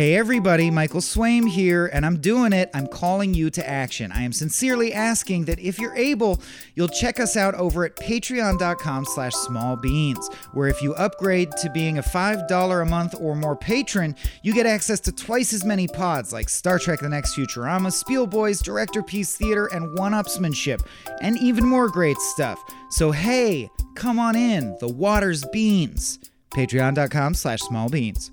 Hey everybody, Michael Swaim here, and I'm doing it. I'm calling you to action. I am sincerely asking that if you're able, you'll check us out over at patreon.com slash smallbeans, where if you upgrade to being a $5 a month or more patron, you get access to twice as many pods like Star Trek The Next Futurama, Spielboys, Director Piece Theater, and One-Upsmanship, and even more great stuff. So hey, come on in. The water's beans. Patreon.com slash smallbeans.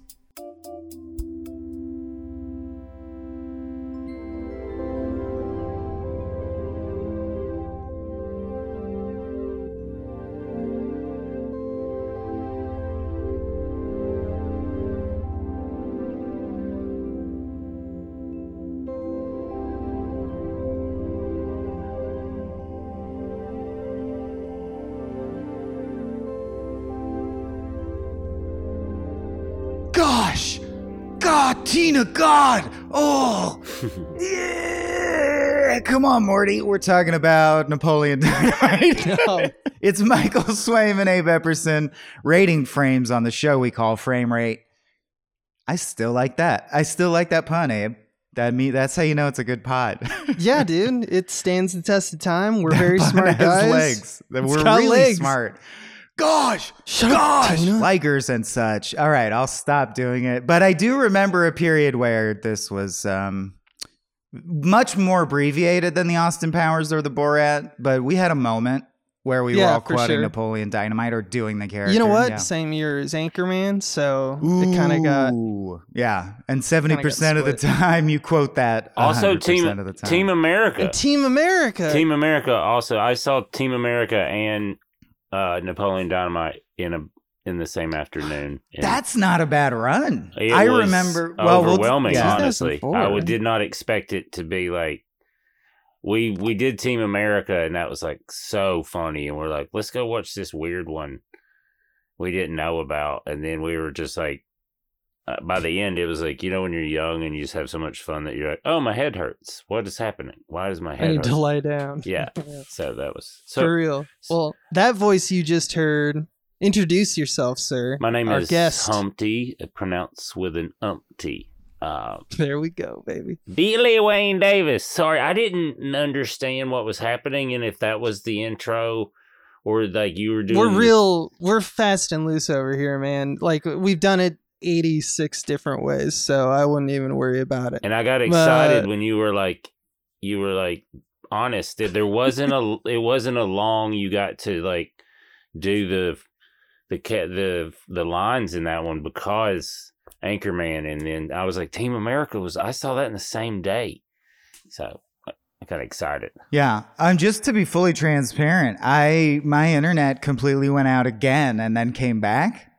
Oh! yeah! Come on, Morty. We're talking about Napoleon Dynamite. No. it's Michael Swaim and Abe Epperson rating frames on the show we call Frame Rate. I still like that. I still like that pun, Abe. That me. That's how you know it's a good pod. yeah, dude, it stands the test of time. We're very smart guys. legs. We're got really legs. smart. Gosh, Shut up, gosh, Tina. Likers and such. All right, I'll stop doing it. But I do remember a period where this was um, much more abbreviated than the Austin Powers or the Borat. But we had a moment where we were all quoting sure. Napoleon Dynamite or doing the character. You know what? Yeah. Same year as Anchorman, so it kind of got. Yeah, and seventy percent of the time you quote that. Also, 100% Team of the time. Team America. And Team America. Team America. Also, I saw Team America and uh, Napoleon Dynamite in a in the same afternoon. And That's not a bad run. it I was remember. Well, we'll- overwhelming. yeah. honestly, I would, did not expect it to be like. We we did Team America and that was like so funny and we're like let's go watch this weird one we didn't know about and then we were just like uh, by the end it was like you know when you're young and you just have so much fun that you're like oh my head hurts what is happening why does my I head need hurt to lie down. yeah so that was so For real. Well, that voice you just heard. Introduce yourself, sir. My name Our is guest. Humpty, uh, pronounced with an umpty. Uh, There we go, baby. Billy Wayne Davis. Sorry, I didn't understand what was happening and if that was the intro or like you were doing. We're real. We're fast and loose over here, man. Like we've done it 86 different ways, so I wouldn't even worry about it. And I got excited But- when you were like, you were like honest. that There wasn't a. It wasn't a long. You got to like do the the ca- the the lines in that one because Anchorman, and then I was like, Team America was. I saw that in the same day, so I I got excited. Yeah, um, just to be fully transparent, I my internet completely went out again and then came back.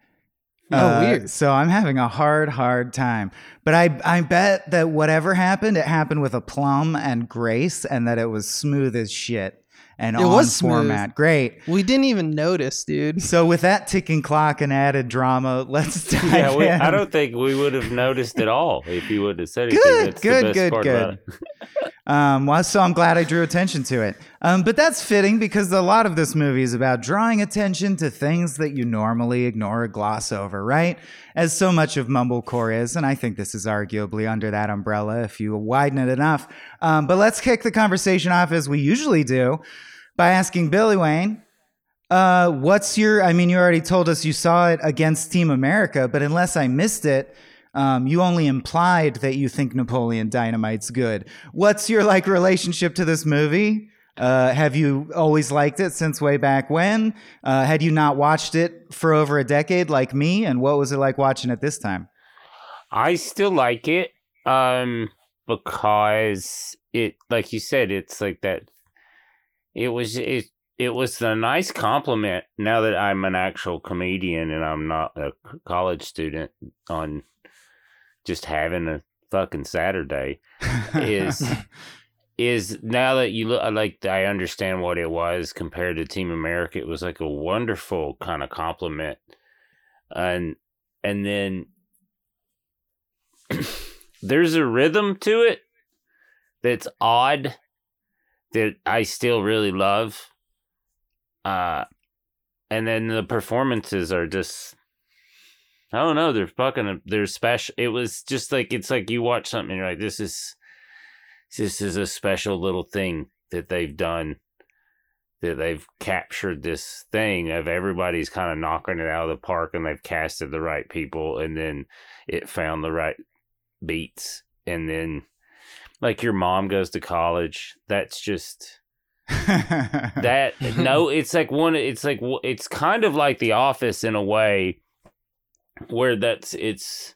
Oh, weird. So I'm having a hard, hard time. But I, I bet that whatever happened, it happened with a plum and grace, and that it was smooth as shit and It on was smooth. format. Great. We didn't even notice, dude. So with that ticking clock and added drama, let's dive Yeah, we, in. I don't think we would have noticed at all if you would have said anything. Good, That's good, the best good, part about good. Um, well, so I'm glad I drew attention to it. Um, but that's fitting because a lot of this movie is about drawing attention to things that you normally ignore or gloss over, right? As so much of Mumblecore is, and I think this is arguably under that umbrella if you widen it enough. Um, but let's kick the conversation off as we usually do by asking Billy Wayne, uh, what's your? I mean, you already told us you saw it against Team America, but unless I missed it, um, you only implied that you think Napoleon Dynamite's good. What's your like relationship to this movie? Uh, have you always liked it since way back when? Uh, had you not watched it for over a decade like me? And what was it like watching it this time? I still like it um because it like you said it's like that it was it it was a nice compliment now that I'm an actual comedian and I'm not a college student on just having a fucking Saturday is is now that you look like I understand what it was compared to Team America, it was like a wonderful kind of compliment. And and then there's a rhythm to it that's odd that I still really love. Uh and then the performances are just I don't know. They're fucking. They're special. It was just like it's like you watch something and you're like, this is, this is a special little thing that they've done. That they've captured this thing of everybody's kind of knocking it out of the park, and they've casted the right people, and then it found the right beats, and then like your mom goes to college. That's just that no it's like one it's like it's kind of like the office in a way where that's it's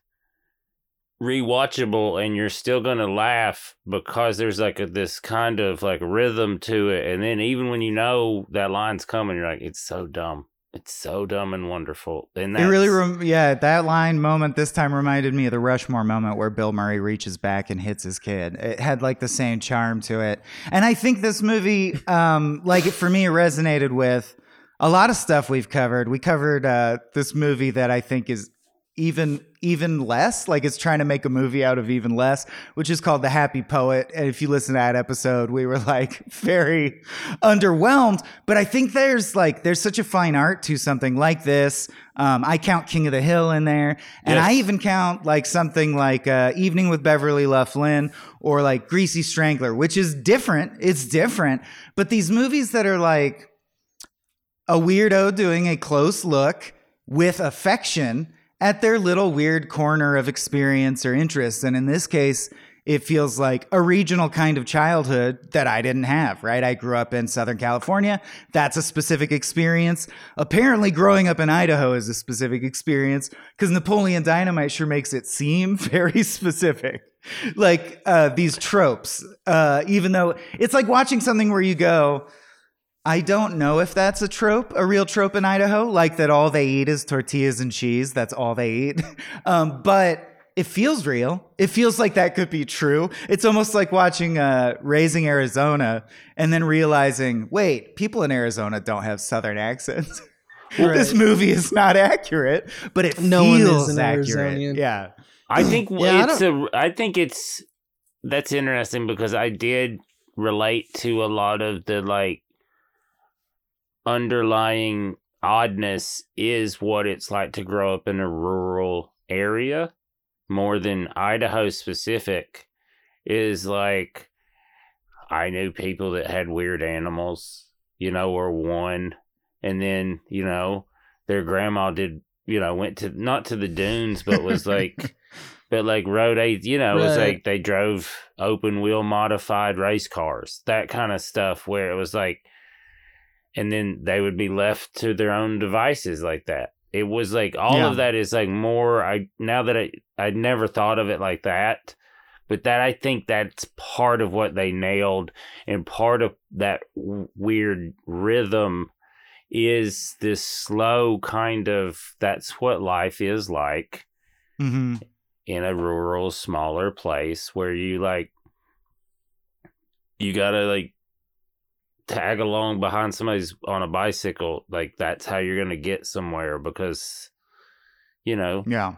rewatchable and you're still gonna laugh because there's like a, this kind of like rhythm to it. And then even when you know that line's coming you're like it's so dumb. It's so dumb and wonderful. And it really rem- yeah that line moment this time reminded me of the rushmore moment where bill murray reaches back and hits his kid. It had like the same charm to it. And i think this movie um like for me it resonated with a lot of stuff we've covered. We covered uh this movie that i think is even even less. Like it's trying to make a movie out of even less which is called the happy poet. And if you listen to that episode we were like very underwhelmed. But i think there's like there's such a fine art to something like this. Um, i count king of the hill in there. And Yes. i even count like something like uh, evening with beverly luff linn or like greasy strangler which is different. It's different. But these movies that are like a weirdo doing a close look with affection at their little weird corner of experience or interest. And in this case, it feels like a regional kind of childhood that I didn't have, right? I grew up in Southern California. That's a specific experience. Apparently, growing up in Idaho is a specific experience because Napoleon Dynamite sure makes it seem very specific. Like uh, these tropes, uh, even though it's like watching something where you go, I don't know if that's a trope, a real trope in Idaho, like that all they eat is tortillas and cheese. That's all they eat. Um, but it feels real. It feels like that could be true. It's almost like watching uh, Raising Arizona and then realizing, wait, people in Arizona don't have Southern accents. this movie is not accurate, but it No one is feels an accurate. Arizonian. Yeah. I think Yeah, I it's a. I think it's that's interesting because I did relate to a lot of the like underlying oddness is what it's like to grow up in a rural area more than Idaho specific is like I knew people that had weird animals, you know, or one and then, you know, their grandma did, you know, went to not to the dunes but was like but like road eight, you know, it was like they drove open wheel modified race cars, that kind of stuff where it was like, and then they would be left to their own devices like that. It was like all Yeah. of that is like more. I now that I I'd never thought of it like that, but that I think that's part of what they nailed, and part of that w- weird rhythm is this slow kind of. That's what life is like hmm in a rural smaller place where you like you gotta like tag along behind somebody's on a bicycle like that's how you're gonna get somewhere because you know Yeah.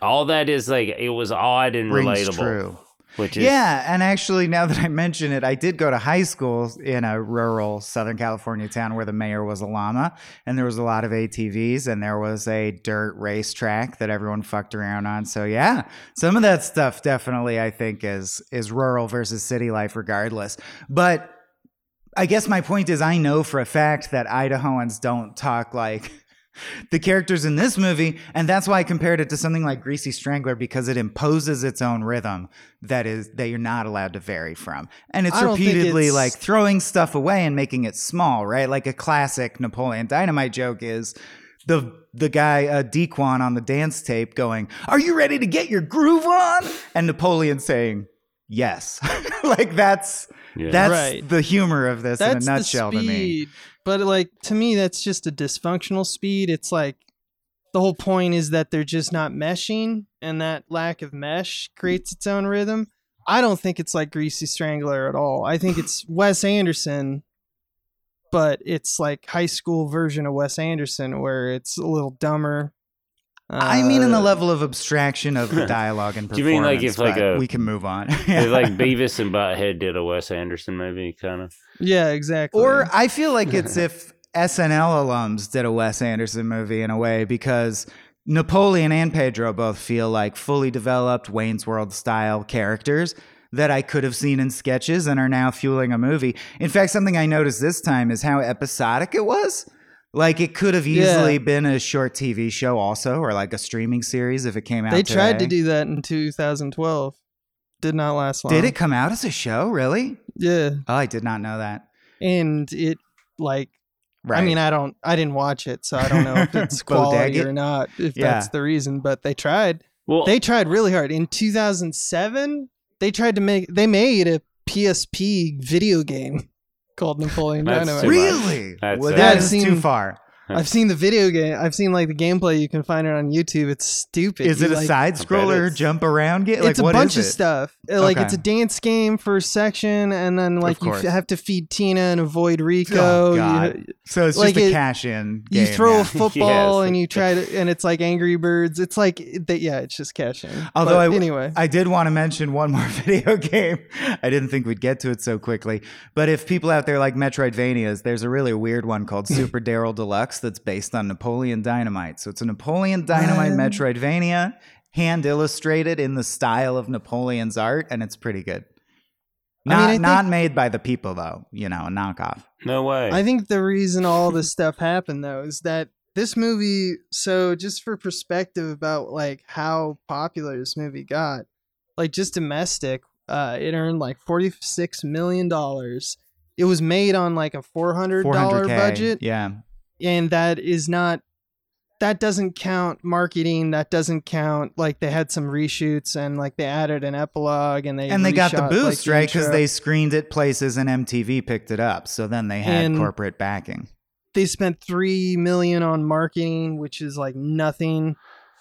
all that is like it was odd and Rings relatable true. which is Yeah, and actually, now that I mention it, I did go to high school in a rural Southern California town where the mayor was a llama, and there was a lot of ATVs, and there was a dirt racetrack that everyone fucked around on. So yeah, some of that stuff definitely I think is is rural versus city life, regardless. But I guess my point is, I know for a fact that Idahoans don't talk like the characters in this movie, and that's why I compared it to something like Greasy Strangler because it imposes its own rhythm that is that you're not allowed to vary from, and it's I don't think repeatedly it's- like throwing stuff away and making it small, right? Like a classic Napoleon Dynamite joke is. The the guy uh, D-Qwon on the dance tape going, "Are you ready to get your groove on?" And Napoleon saying, "Yes." like that's yeah. that's Right. the humor of this That's in a nutshell the to me. But like to me, that's just a dysfunctional speed. It's like the whole point is that they're just not meshing, and that lack of mesh creates its own rhythm. I don't think it's like Greasy Strangler at all. I think it's Wes Anderson, but it's like high school version of Wes Anderson where it's a little dumber. I mean, in the Uh, level of abstraction of the dialogue and Do performance. you mean like if, like, but a- we can move on? It's like Beavis and Butthead did a Wes Anderson movie kind of Yeah, exactly. or I feel like it's if SNL alums did a Wes Anderson movie in a way because Napoleon and Pedro both feel like fully developed Wayne's World style characters that I could have seen in sketches and are now fueling a movie. In fact, something I noticed this time is how episodic it was. Like it could have easily Yeah. been a short TV show also or like a streaming series if it came out They tried to do that in 2012. Did not last long. Did it come out as a show, really? Yeah. Oh, I did not know that. And it like Right. I mean, I don't, I didn't watch it, so I don't know if it's quality Bodega? or not. If Yeah. that's the reason, but they tried. Well, They tried really hard. In 2007, they tried to make, they made a PSP video game called Napoleon That's Dynamite. too much. really? That's well, it. that I've is too far. I've seen the video game. I've seen like the gameplay. You can find it on YouTube. It's stupid. Is You, it a like, side scroller it's- jump around game? Like, it's a what bunch is of it? stuff. Like Okay. it's a dance game for a section, and then like you f- have to feed Tina and avoid oh, Rico. Oh, You- So it's Like just a it- cash in. You throw yeah. a football Yes. and you try to, and it's like Angry Birds. It's like that. Yeah, it's just cash in. Although But I- anyway, I did want to mention one more video game. I didn't think we'd get to it so quickly. But if people out there like Metroidvanias, there's a really weird one called Super Daryl Deluxe that's based on Napoleon Dynamite. So it's a Napoleon Dynamite Um. Metroidvania, hand illustrated in the style of Napoleon's art, and it's pretty good. I mean, Not think- not made by the people though, you know, a knockoff. no way. I think the reason all this stuff happened though is that this movie. So just for perspective about like how popular this movie got, like just domestic, uh, it earned like forty six million dollars. It was made on like a four hundred dollar budget. Yeah. And that is not that doesn't count marketing that doesn't count like they had some reshoots and like they added an epilogue and they and they got the reshot, like, boost, right? Because they screened it places and MTV picked it up. So then they had And- corporate backing. they spent three million on marketing which is like nothing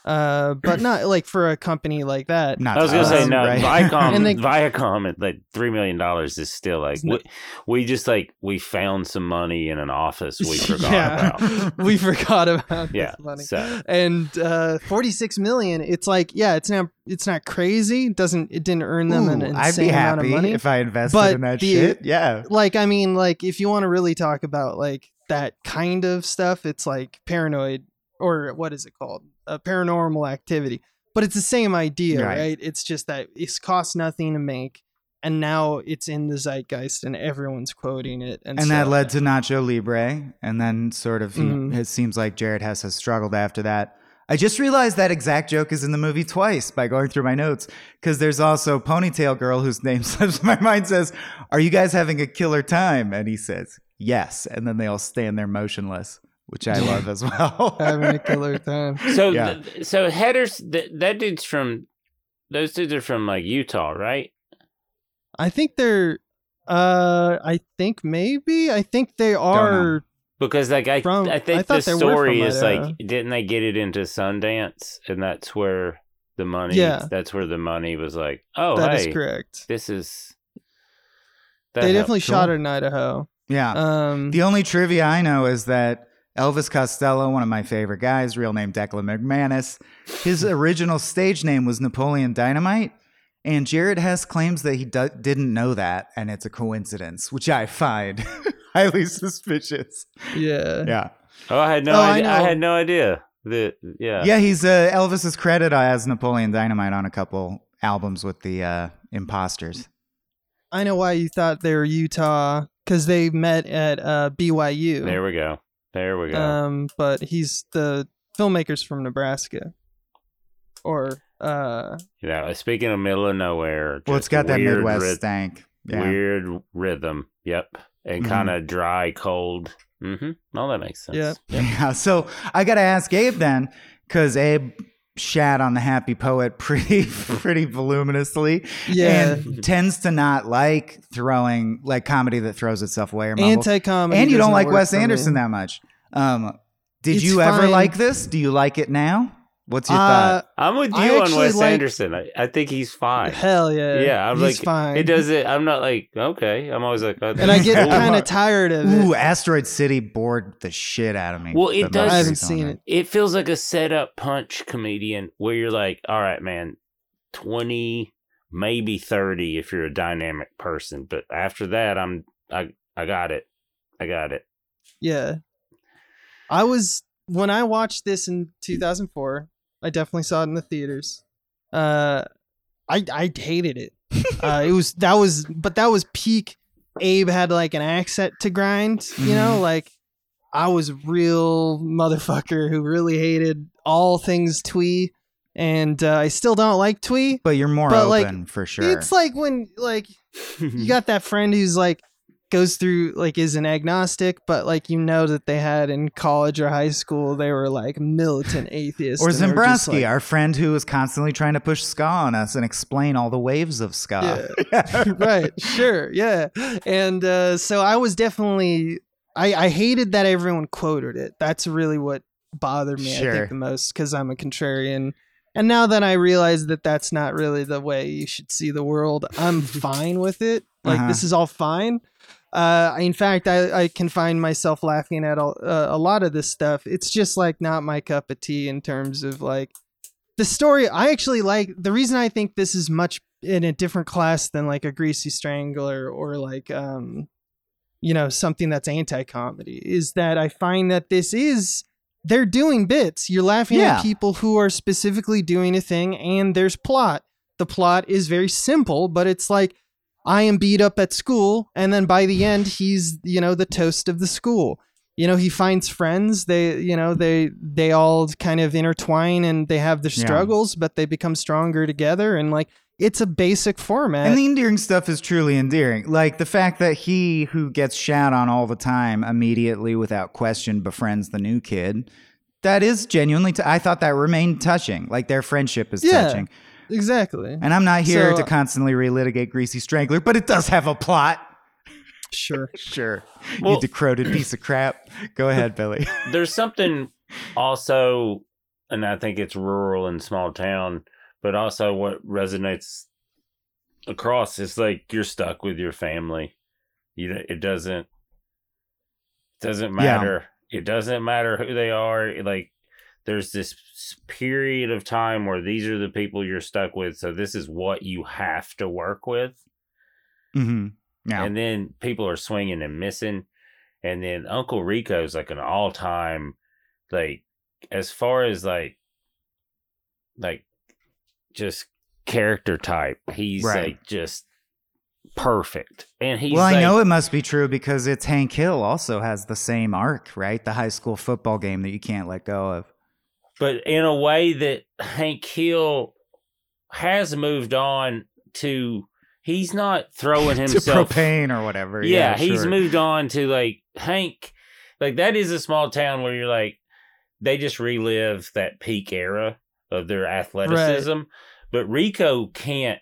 uh but not like for a company like that Not I was gonna say no. right? Viacom, And they- Viacom at like three million dollars is still like we, we just like we found some money in an office we forgot Yeah. about. we forgot about Yeah, this money. so- and uh 46 million it's like yeah it's not it's not crazy it doesn't it didn't earn them an insane I'd be amount of money if I invested But in that the- shit. Yeah. like i mean like if you want to really talk about like that kind of stuff it's like paranoid or what is it called a paranormal activity but it's the same idea Right. right, it's just that it's cost nothing to make and now it's in the zeitgeist and everyone's quoting it and, And that stuff. led to Nacho Libre. And then sort of, he, Mhm. it seems like Jared Hess has struggled after that. I just realized that exact joke is in the movie twice by going through my notes. Because there's also Ponytail Girl whose name slips my mind says, Are you guys having a killer time? And he says, Yes. And then they all stand there motionless, which I love as well. having a killer time So Yeah. th- so headers th- that dude's from those dudes are from like Utah, right? i think they're uh i think maybe i think they are Because like I From- I I think thought the they were story from is Idaho. like didn't they get it into Sundance and that's where the money Yeah. that's where the money was like oh That is hey correct this is that they helped. definitely shot it in idaho yeah. um The only trivia I know is that Elvis Costello, one of my favorite guys, real name Declan McManus, his original stage name was Napoleon Dynamite. And Jared Hess claims that he do- didn't know that, and it's a coincidence, which I find highly suspicious. yeah Yeah, Oh, I had no Oh, idea. I, know. had no idea. The yeah. yeah. He's uh, Elvis's credit as Napoleon Dynamite on a couple albums with the uh, Imposters. I know why you thought they were Utah because they met at uh, BYU. There we go. There we go. Um, but he's the filmmakers from Nebraska, or uh, you know, speaking of middle of nowhere, Well, it's just got that Midwest ryth- stank. Yeah. Weird rhythm. Yep. And Mhm. kind of dry, cold. Mm-hmm. No, that makes sense. Yep. Yeah. So I got to ask Abe then, because Abe shat on the Happy Poet pretty, pretty voluminously, yeah, and tends to not like throwing like comedy that throws itself away or anti-comedy. and you don't like Wes me. Anderson that much. Um, did It's you ever fine. like this? Do you like it now? What's your Uh, thought? I'm with I you on Wes like- Anderson. I, I think he's fine. hell yeah, Yeah, I'm he's like, fine. It does it. I'm not like okay. I'm always like, oh, and I get cool. kind of tired of Ooh. Asteroid City bored the shit out of me. Well, it does. I haven't seen one. it. it feels like a setup punch comedian where you're like, all right, man, 20, maybe 30 if you're a dynamic person. But after that, I'm, I, I got it. I got it. Yeah. I was when I watched this in 2004, I definitely saw it in the theaters. Uh, I I hated it. uh, it was that was but that was peak. Abe had like an accent to grind. You know, Mhm. like I was real motherfucker who really hated all things twee, and uh, I still don't like twee. But you're more But, like, open for sure. It's like when like you got that friend who's like goes through like is an agnostic but like you know that they had in college or high school they were like militant atheists or and they were just, Zimbrowski, like- our friend who was constantly trying to push ska on us and explain all the waves of ska. right. Sure. Yeah. And uh so i was definitely i i hated that everyone quoted it. That's really what bothered me i think the most because i'm a contrarian. And now that i realize that that's not really the way you should see the world i'm fine with it. Like Uh-huh. this is all fine uh in fact i i can find myself laughing at all, uh, a lot of this stuff. It's just like not my cup of tea in terms of like the story i actually like the reason i think this is much in a different class than like a greasy strangler or like um you know something that's anti-comedy is that i find that this is they're doing bits. You're laughing Yeah. at people who are specifically doing a thing and there's plot. The plot is very simple but it's like i am beat up at school and then by the end he's you know the toast of the school you know he finds friends they you know they they all kind of intertwine and they have their Yeah. struggles but they become stronger together and like it's a basic format And the endearing stuff is truly endearing. Like the fact that he, who gets shat on all the time, immediately without question befriends the new kid. That is genuinely, t- I thought that remained touching. Like their friendship is Yeah. touching. Exactly And I'm not here So, to constantly relitigate Greasy Strangler, but it does have a plot. sure Sure. Well- you decroded piece of crap. Go ahead, Billy. there's something also, and I think it's rural and small town, but also what resonates across is like you're stuck with your family. You know, it doesn't it doesn't Yeah. matter. It doesn't matter who they are. Like there's this s- period of time where these are the people you're stuck with. So this is what you have to work with hmm Yeah. and then people are swinging and missing and then uncle rico's like an all-time like as far as like like just character type he's Right. like just perfect and he's well, I know it must be true because it's Hank Hill also has the same arc, right? The high school football game that you can't let go of. But in a way that hank hill has moved on to he's not throwing to himself propane or whatever. yeah, Yeah, he's sure. moved on to like Hank. Like that is a small town where you're like they just relive that peak era of their athleticism. But Rico can't.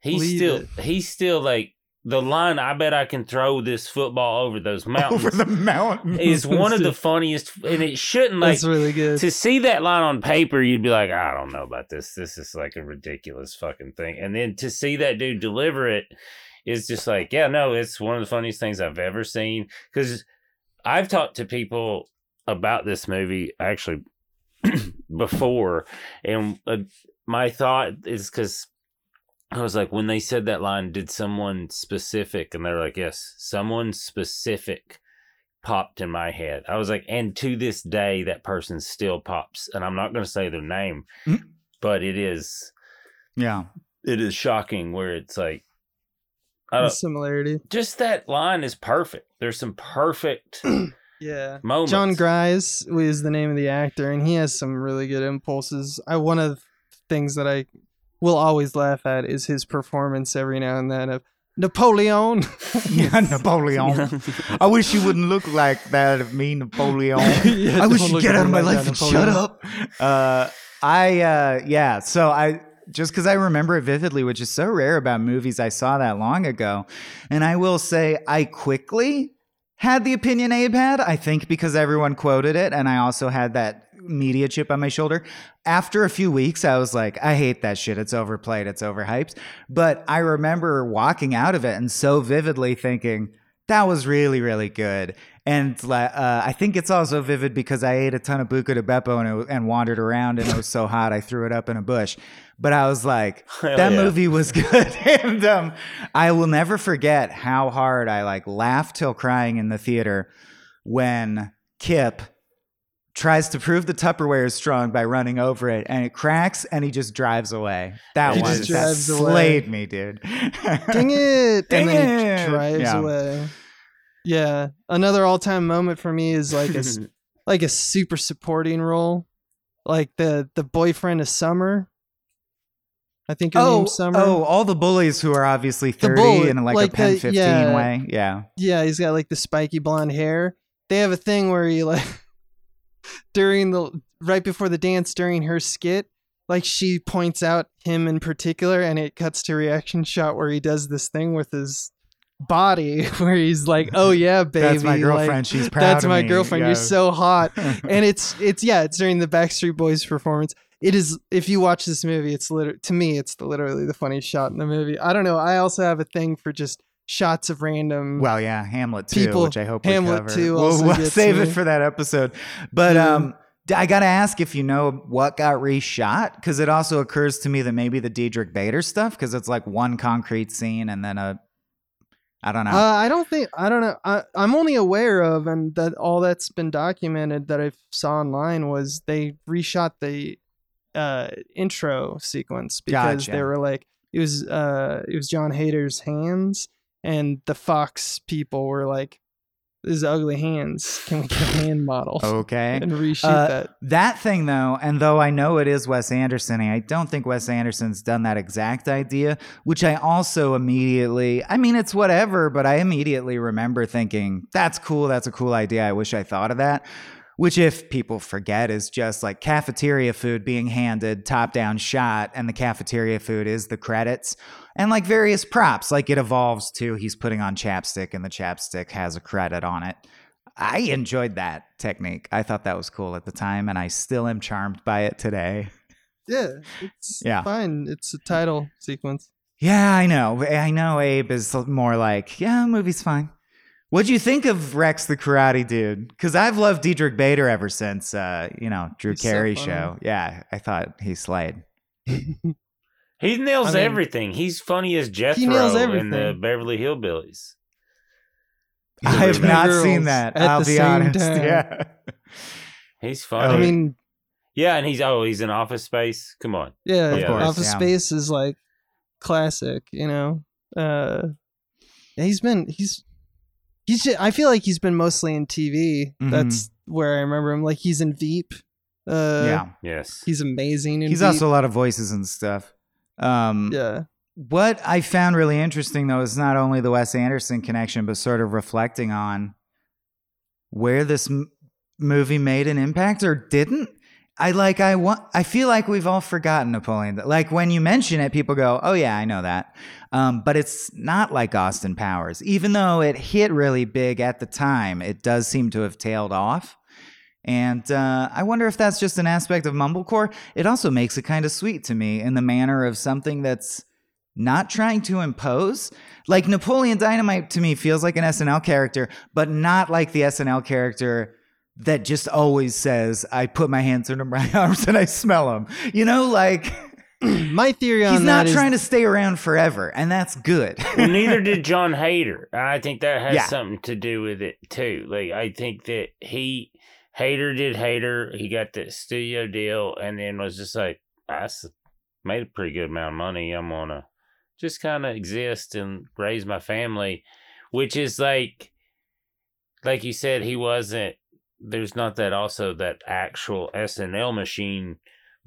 He's Leave still it. he's still like the line. I bet I can throw this football over those mountains. over the mountain. is one of the funniest, and it shouldn't like that's really good to see that line on paper, you'd be like, I don't know about this. This is like a ridiculous fucking thing. And then to see that dude deliver it is just like, yeah, no, it's one of the funniest things I've ever seen. Because I've talked to people about this movie actually before, and uh, my thought is because I was like, when they said that line, did someone specific? And they're like, yes, someone specific popped in my head. I was like, and to this day, that person still pops. And I'm not going to say their name, Mhm. but it is yeah. it is shocking where it's like, I don't, similarity just that line is perfect. There's some perfect yeah moments. Jon Gries is the name of the actor, and he has some really good impulses. I one of the things that I will always laugh at is his performance every now and then of Napoleon. Yeah, Napoleon. I wish you wouldn't look like that of me, Napoleon. Yeah, I wish you'd get out of my like life and shut up. Uh, I uh, yeah. So I just because I remember it vividly, which is so rare about movies I saw that long ago, and I will say I quickly had the opinion Abe had. I think because everyone quoted it, and I also had that media chip on my shoulder. After a few weeks, I was like, I hate that shit. It's overplayed. It's overhyped. But I remember walking out of it and so vividly thinking that was really really good. And uh, I think it's also vivid because I ate a ton of buca di beppo and, it, and wandered around, and it was so hot I threw it up in a bush. But I was like, Hell that yeah. movie was good, and um, I will never forget how hard I like laughed till crying in the theater when Kip tries to prove the Tupperware is strong by running over it, and it cracks, and he just drives away. That He one just that drives away. slayed me, dude. Dang it! Dang and then it! he drives Yeah. away. Yeah, another all-time moment for me is like a like a super supporting role, like the the boyfriend of Summer. I think her Oh, Summer. oh, all the bullies who are obviously 30 bully- in like, like a Pen the- 15 yeah. way. Yeah. Yeah, he's got like the spiky blonde hair. They have a thing where he like during the right before the dance during her skit, like she points out him in particular and it cuts to reaction shot where he does this thing with his body where he's like, "Oh yeah, baby." That's my like, girlfriend. She's proud That's my me." girlfriend. Yeah. You're so hot. and it's it's yeah, it's during the Backstreet Boys performance. It is if you watch this movie, it's literally to me, it's the, literally the funniest shot in the movie. I don't know. I also have a thing for just shots of random. Well, yeah, Hamlet too, People- which I hope Hamlet we cover. too We'll, we'll save me. it for that episode. But Yeah. um, I gotta ask if you know what got reshot because it also occurs to me that maybe the Diedrich Bader stuff because it's like one concrete scene and then a, I don't know. Uh, I don't think I don't know. I, I'm only aware of and that all that's been documented that I saw online was they reshot the uh, intro sequence because Gotcha. they were like it was uh it was Jon Heder's hands and the Fox people were like this is ugly hands. Can we get a hand model okay. and reshoot Uh, that? That thing, though, and though I know it is Wes Anderson, I don't think Wes Anderson's done that exact idea, which I also immediately, I mean, it's whatever, but I immediately remember thinking, that's cool. That's a cool idea. I wish I thought of that. Which, if people forget, is just like cafeteria food being handed top down shot, and the cafeteria food is the credits, and like various props. Like it evolves to he's putting on chapstick, and the chapstick has a credit on it. I enjoyed that technique. I thought that was cool at the time, and I still am charmed by it today. Yeah, it's Yeah. fine. It's a title sequence. Yeah, I know. I know Abe is more like, yeah, movie's fine. What'd you think of Rex the Karate Dude? Because I've loved Diedrich Bader ever since, uh, you know, Drew He's Carey funny. show. Yeah, I thought he slayed. He nails I mean- everything. He's funny as Jethro nails everything. in the. Beverly Hillbillies. I have not seen that. at I'll the be same honest. time. Yeah. He's funny. I mean, yeah, and he's oh, he's in Office Space. Come on. Yeah, Of course, Office yeah. Space is like classic, you know. Uh yeah, he's been he's he's just, I feel like he's been mostly in TV. Mhm. That's where I remember him. Like he's in Veep. Uh yeah. Yes. he's amazing in He's Veep. also a lot of voices and stuff. Um, Yeah. What I found really interesting, though, is not only the Wes Anderson connection, but sort of reflecting on where this m- movie made an impact or didn't. I like. I want. I feel like we've all forgotten Napoleon. Like when you mention it, people go, "Oh yeah, I know that." Um, but it's not like Austin Powers. Even though it hit really big at the time, it does seem to have tailed off. And uh, I wonder if that's just an aspect of mumblecore. It also makes it kind of sweet to me in the manner of something that's not trying to impose. Like Napoleon Dynamite to me feels like an SNL character, but not like the SNL character that just always says, I put my hands under my arms and I smell them. You know, like My theory on he's not that is trying to stay around forever, and that's good. well, neither did Jon Heder. And I think that has Yeah. something to do with it too. Like I think that he Heder did Heder. He got the studio deal, and then was just like, I made a pretty good amount of money. I'm gonna just kind of exist and raise my family, which is like, like you said, he wasn't. There's not that also that actual SNL machine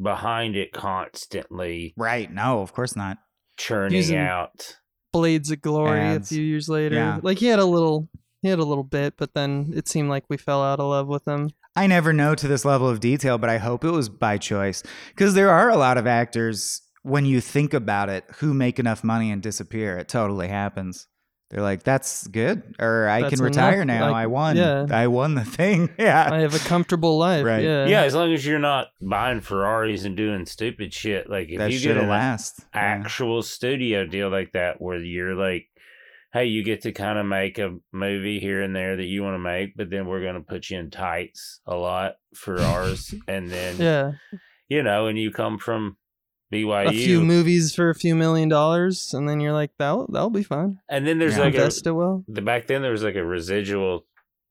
behind it constantly right. No, of course not. churning Using- out. Blades of Glory Ads. a few years later. Yeah. Like he had a little he had a little bit, but then it seemed like we fell out of love with him. I never know to this level of detail, but I hope it was by choice. Because there are a lot of actors, when you think about it, who make enough money and disappear. It totally happens. They're like, that's good. Or I That's can retire enough. now. Like, I won. yeah. I won the thing. Yeah. I have a comfortable life. Right. Yeah. Yeah, as long as you're not buying Ferraris and doing stupid shit. Like if that you get have an last. Yeah. actual studio deal like that, where you're like, hey, you get to kind of make a movie here and there that you want to make, but then we're gonna put you in tights a lot for ours, and then Yeah. you know, and you come from BYU, A few movies for a few million dollars, and then you're like, that'll that'll be fun. and then there's Yeah. like a Invest it well. the back then there was like a residual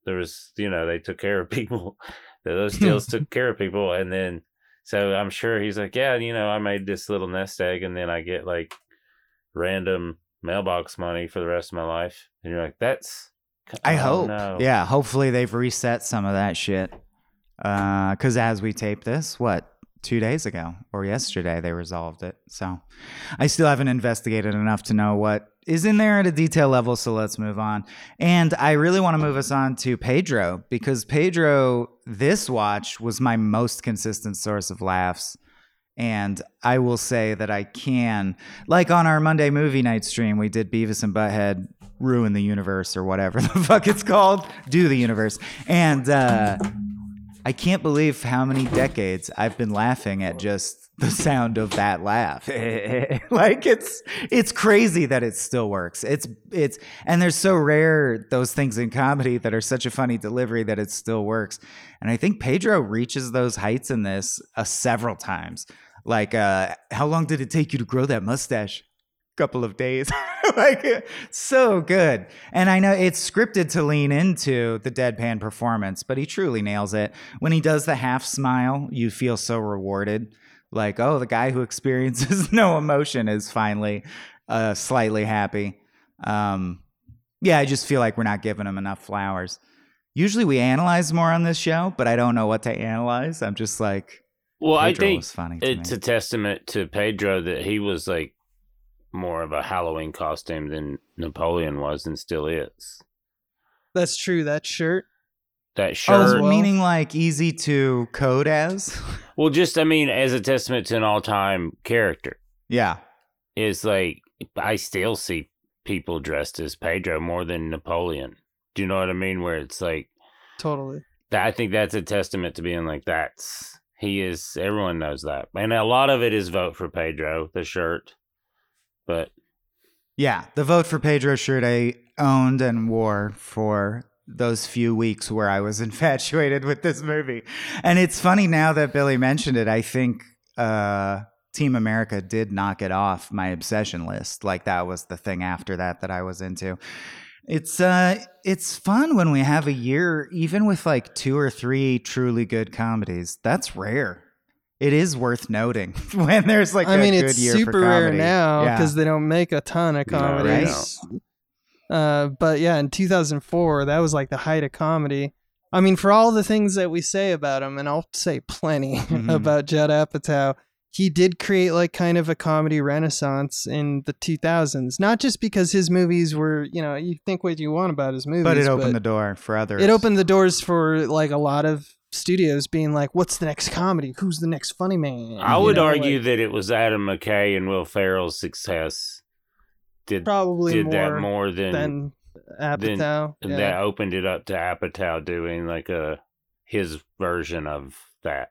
there was you know they took care of people those deals took care of people, and then so I'm sure he's like, yeah, you know, I made this little nest egg, and then I get like random mailbox money for the rest of my life, and you're like, that's. I oh, hope. no. Yeah, hopefully they've reset some of that shit. Uh, because as we tape this, what two days ago or yesterday they resolved it. So I still haven't investigated enough to know what is in there at a detail level. So let's move on. And I really want to move us on to Pedro because Pedro, this watch was my most consistent source of laughs. And I will say that I can, like on our Monday movie night stream, we did Beavis and Butthead ruin the universe or whatever the fuck it's called, do the universe. And uh, I can't believe how many decades I've been laughing at just the sound of that laugh. like it's it's crazy that it still works. It's it's and there's so rare those things in comedy that are such a funny delivery that it still works. And I think Pedro reaches those heights in this uh, several times. Like uh how long did it take you to grow that mustache? Couple of days. like so good. And I know it's scripted to lean into the deadpan performance, but he truly nails it. When he does the half smile, you feel so rewarded. Like, oh, the guy who experiences no emotion is finally uh, slightly happy. Um, yeah, I just feel like we're not giving him enough flowers. Usually we analyze more on this show, but I don't know what to analyze. I'm just like, Well, I think it's me. a testament to Pedro that he was like more of a Halloween costume than Napoleon was and still is. That's true. That shirt. That oh, shirt. Oh, well. meaning like easy to code as? Well, just I mean, as a testament to an all-time character, yeah. is like I still see people dressed as Pedro more than Napoleon. Do you know what I mean? Where it's like Totally. that. I think that's a testament to being like that's he is. Everyone knows that, and a lot of it is vote for Pedro, the shirt. But Yeah, the vote for Pedro shirt I owned and wore for those few weeks where I was infatuated with this movie. And it's funny now that Billy mentioned it, I think uh, Team America did knock it off my obsession list. Like that was the thing after that that I was into. It's uh it's fun when we have a year even with like two or three truly good comedies. That's rare. It is worth noting when there's like I a mean, good it's year for super rare comedy. now Yeah. because they don't make a ton of No, they comedies. Uh, but yeah, in 2004, that was like the height of comedy. I mean, for all the things that we say about him, and I'll say plenty Mhm. about Judd Apatow, he did create like kind of a comedy renaissance in the 2000s. Not just because his movies were, you know, you think what you want about his movies, but it opened the door for others. it opened the doors for like a lot of studios being like, "What's the next comedy? Who's the next funny man?" I You would know, argue like, that it was Adam McKay and Will Ferrell's success did probably did more, that more than, than Apatow. and yeah. that opened it up to Apatow doing like a his version of that.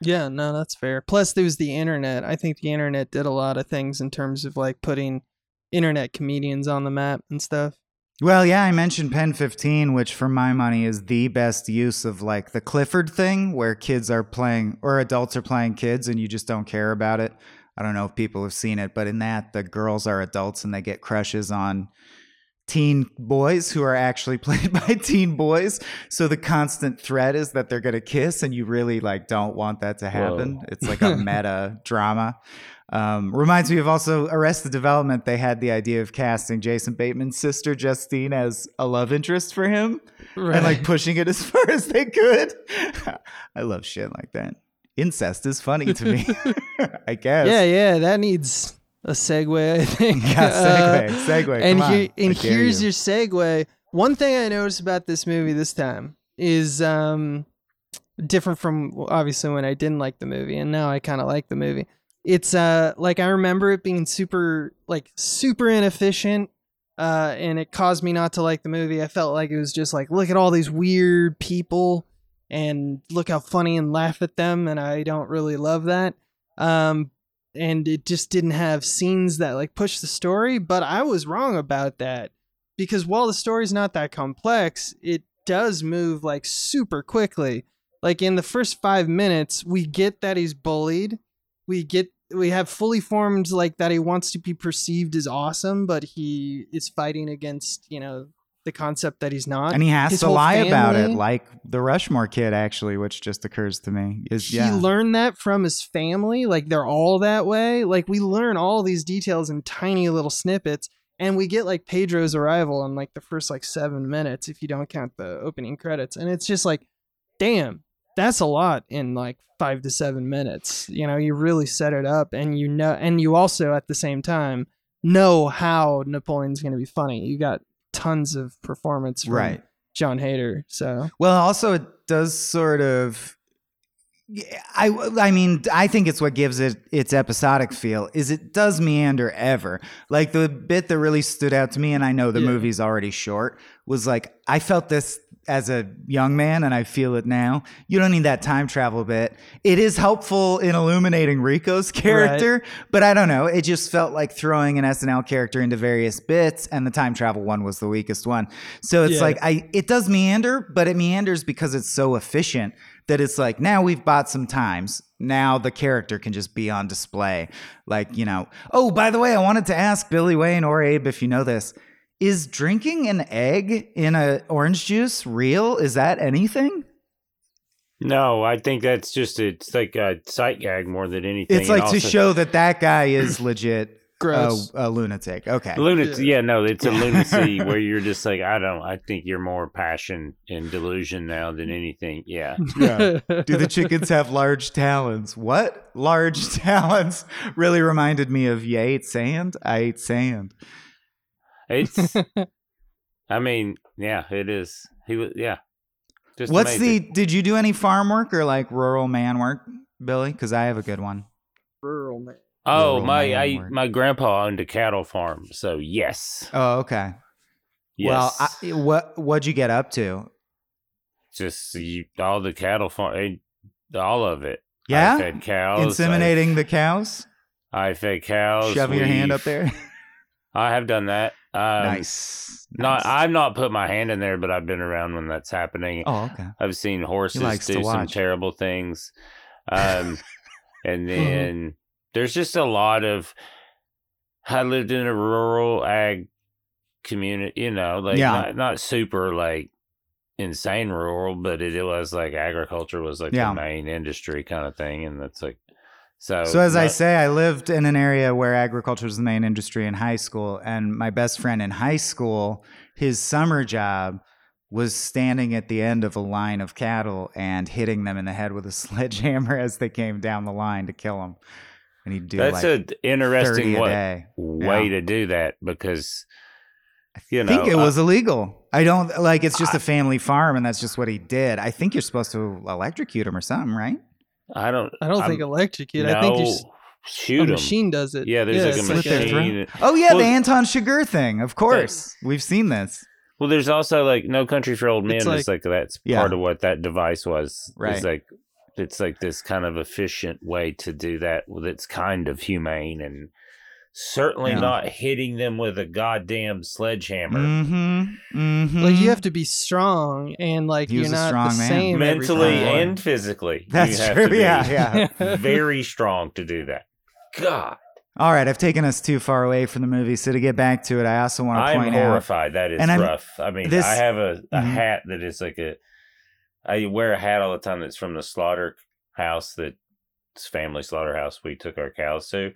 Yeah, no, that's fair. Plus, there was the internet. I think the internet did a lot of things in terms of like putting internet comedians on the map and stuff. Well, yeah, I mentioned Pen 15, which for my money is the best use of like the Clifford thing where kids are playing or adults are playing kids and you just don't care about it. I don't know if people have seen it, but in that, the girls are adults and they get crushes on teen boys who are actually played by teen boys. So the constant threat is that they're going to kiss and you really like don't want that to happen. Whoa. It's like a meta drama. Um, reminds me of also Arrested Development. They had the idea of casting Jason Bateman's sister Justine as a love interest for him Right. and like pushing it as far as they could. I love shit like that. Incest is funny to me, I guess. yeah, yeah, that needs a segue, I think. Yeah, Uh, segue, segue. and here, and here's you. your segue. One thing I noticed about this movie this time is um different from obviously when I didn't like the movie, and now I kind of like the movie. It's uh like I remember it being super like super inefficient, uh, and it caused me not to like the movie. I felt like it was just like look at all these weird people and look how funny and laugh at them, and I don't really love that. Um, and it just didn't have scenes that like push the story but i was wrong about that because while the story's not that complex it does move like super quickly like in the first five minutes we get that he's bullied we get we have fully formed like that he wants to be perceived as awesome but he is fighting against you know the concept that he's not. and he has his to lie about it, like the Rushmore kid, actually, which just occurs to me. Is he yeah, learned that from his family. Like they're all that way. Like we learn all these details in tiny little snippets, and we get like Pedro's arrival in like the first like seven minutes, if you don't count the opening credits, and it's just like, damn, that's a lot in like five to seven minutes. You know, you really set it up, and you know, and you also at the same time know how Napoleon's going to be funny. You got tons of performance from right. Jon Heder. So Well, also it does sort of. I I mean I think it's what gives it its episodic feel is it does meander ever like the bit that really stood out to me and I know the Yeah. movie's already short was like I felt this as a young man and I feel it now you don't need that time travel bit it is helpful in illuminating Rico's character but I don't know it just felt like throwing an SNL character into various bits and the time travel one was the weakest one so it's Yeah. like I it does meander, but it meanders because it's so efficient that it's like now we've bought some times. Now the character can just be on display. Like, you know, oh, by the way, I wanted to ask Billy Wayne or Abe if you know this. Is drinking an egg in a orange juice real? Is that anything? No, I think that's just it's like a sight gag more than anything. It's and like to also- show that that guy is legit a, gross. a lunatic. Okay. lunacy. Yeah, no, it's a lunacy where you're just like, I don't. I think you're more passion and delusion now than anything. Yeah, Yeah. Do the chickens have large talons? What? Large talons really reminded me of you ate sand? I ate sand. It's. I mean, yeah, it is. He was. Yeah. Just What's amazing. the did you do any farm work or like rural man work, Billy? Because I have a good one. rural man. Oh, rural my! man I work? my grandpa owned a cattle farm, so yes, Oh, okay. yes. Well, I, what what'd you get up to? just you, all the cattle farm, all of it. I Yeah? fed cows. Inseminating the cows? I, I fed cows. Shoving your hand up there? I have done that. Um, nice. Not, Nice. I've not put my hand in there, but I've been around when that's happening. Oh, okay. I've seen horses do some terrible things. Um, and then there's just a lot of. I lived in a rural ag community, you know, like Yeah. not, not super like insane rural, but it, it was like agriculture was like Yeah. the main industry kind of thing, and that's like so. So as I say, I lived in an area where agriculture was the main industry in high school, and my best friend in high school, his summer job was standing at the end of a line of cattle and hitting them in the head with a sledgehammer as they came down the line to kill them. And he'd do that's like an interesting a way, way Yeah. to do that because you I think it uh, was illegal. I don't like it's just a family farm, and that's just what he did. I think you're supposed to electrocute him or something, right? I don't. I don't I'm- think electrocute. no, I think you s- a shoot 'em. machine does it. Yeah, there's like a it's Slit their machine. throat. Oh yeah, Well- the Anton Chigurh thing. Of course, we've seen this. Well, there's also like No Country for Old Men. It's It's like, that's Yeah. part of what that device was. Right. It's like it's like this kind of efficient way to do that. That's kind of humane and certainly Yeah. not hitting them with a goddamn sledgehammer. Mm-hmm. Mm-hmm. Like you have to be strong and like He you're not strong the man. same every Mentally time. and physically, That's you have true. to be Yeah, yeah. very strong to do that. God, All right, I've taken us too far away from the movie, so to get back to it, I also want to I'm point out. horrified. That is And I'm- rough. I mean, this- I have a, a Mhm. hat that is like a. I wear a hat all the time that's from the slaughterhouse that family slaughterhouse we took our cows to,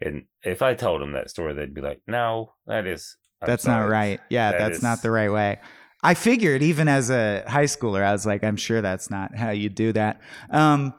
and if I told them that story, they'd be like, "No, that is I'm That's not right. Yeah, That that's is- not the right way. I figured, even as a high schooler, I was like, I'm sure that's not how you do that. Um,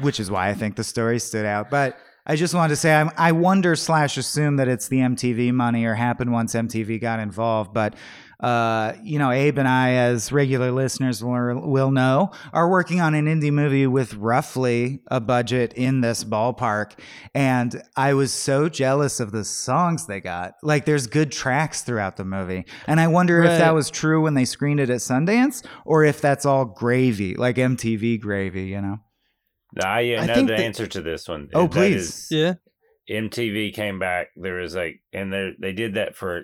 which is why I think the story stood out. But I just wanted to say, I'm, I wonder slash assume that it's the MTV money or happened once MTV got involved. But uh, you know, Abe and I, as regular listeners will, will know, are working on an indie movie with roughly a budget in this ballpark. And I was so jealous of the songs they got. Like, there's good tracks throughout the movie. And I wonder if that was true when they screened it at Sundance or if that's all gravy, like MTV gravy, you know? I uh, I know think the that- answer to this one. Oh, That please. is- Yeah. MTV came back. There was like, and they they did that for.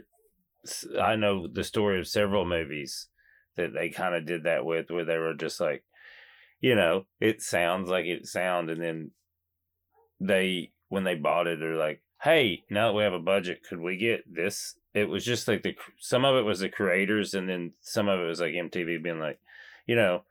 I know the story of several movies that they kind of did that with, where they were just like, you know, it sounds like it sound, and then they when they bought it, they're like, hey, now that we have a budget, could we get this it was just like the some of it was the creators, and then some of it was like MTV being like, you know,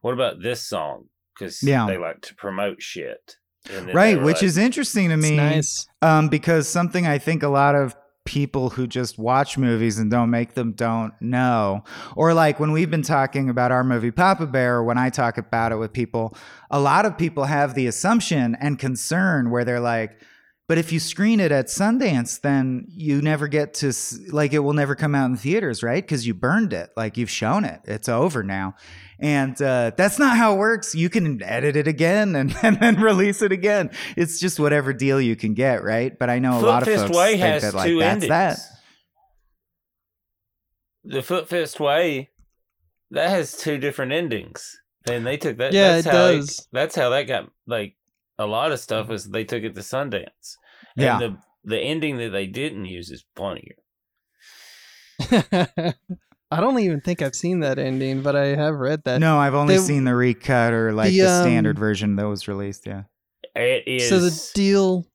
what about this song? Because Yeah. they like to promote shit, And Right, which like- is interesting to It's me. nice. um, because something I think a lot of people who just watch movies and don't make them don't know, or like when we've been talking about our movie Papa Bear, when I talk about it with people, a lot of people have the assumption and concern where they're like, but if you screen it at Sundance, then you never get to like it will never come out in theaters, right? Because you burned it, like you've shown it, it's over now, and uh, that's not how it works. You can edit it again and, and then release it again. It's just whatever deal you can get, right? But I know a Foot lot of Fist folks Way think has that like two that's endings. that. The Foot Fist Way that has two different endings. And they took that. Yeah, that's it how does. that's how that got like a lot of stuff is they took it to Sundance. And Yeah. the the ending that they didn't use is funnier. I don't even think I've seen that ending, but I have read that. No, I've only they- seen the recut or like the, the, um, standard version that was released. Yeah. It is. so the deal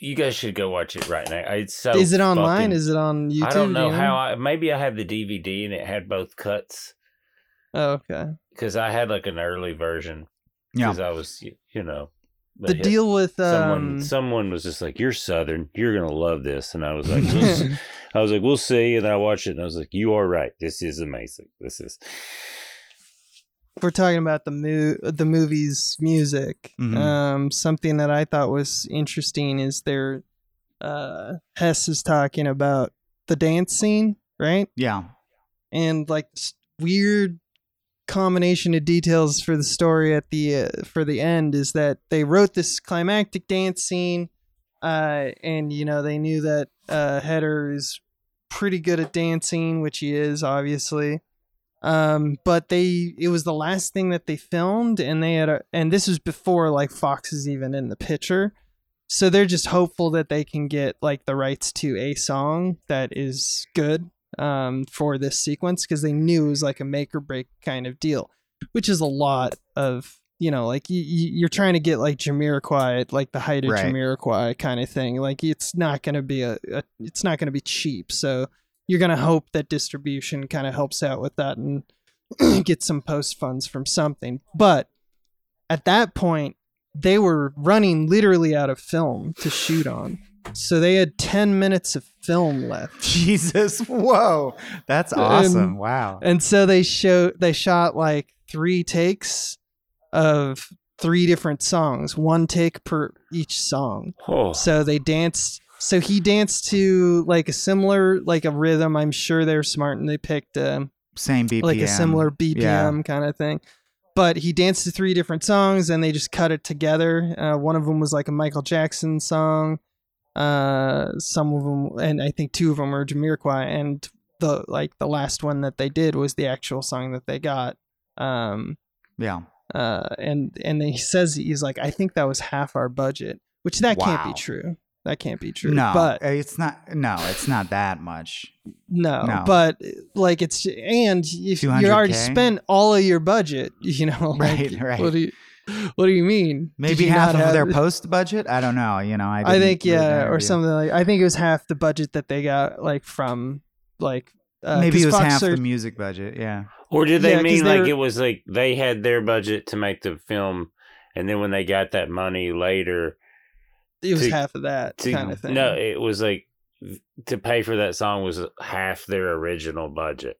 you guys should go watch it right now. It's so. is it online? fucking- Is it on YouTube? I don't know you how. I maybe I have the DVD and it had both cuts Oh, okay. because I had like an early version Yeah. because I was you know The hit- deal with Someone, um, someone was just like, "You're Southern. You're gonna love this," and I was like, we'll "I was like, we'll see." And I watched it, and I was like, "You are right. This is amazing. This is." we're talking about the mo- the movie's music. Mhm. Um, something that I thought was interesting is there. Uh, Hess is talking about the dance scene, right? Yeah. and like weird combination of details for the story at the uh, for the end is that they wrote this climactic dance scene uh and you know they knew that uh Heder is pretty good at dancing which he is obviously. Um but they it was the last thing that they filmed and they had a and this was before like fox is even in the picture. So they're just hopeful that they can get like the rights to a song that is good um, for this sequence because they knew it was like a make or break kind of deal, which is a lot of you know like you, you're trying to get like Jamiroquai at like the height of Right. Jamiroquai kind of thing. Like it's not going to be a, a it's not going to be cheap. So you're going to hope that distribution kind of helps out with that and get some post funds from something. But at that point, they were running literally out of film to shoot on. So they had 10 minutes of film left. Jesus. Whoa. That's awesome. wow. And so they show they shot like three takes of three different songs, one take per each song. Oh, So they danced so he danced to like a similar like a rhythm. I'm sure they're smart and they picked um Same BPM. like a similar BPM Yeah. kind of thing. But he danced to three different songs and they just cut it together. Uh, one of them was like a Michael Jackson song. Uh, some of them, and I think two of them were Jamiroquai. And the like the last one that they did was the actual song that they got. Um, Yeah. uh, and and he says he's like, I think that was half our budget, which that can't be true. That can't be true. No, but it's not. No, it's not that much. No, No. but like it's and if you already spent all of your budget, you know, like, Right, right. What do you what do you mean? Maybe you half of have- their post budget. I don't know. You know, I. I think yeah, or interview. something like. I think it was half the budget that they got like from like. Uh, Maybe 'cause it was Fox half the music budget. Yeah. or did they Yeah, 'cause mean like it was like they had their budget to make the film, and then when they got that money later, It was to- half of that to, kind of thing. no, it was like to pay for that song was half their original budget.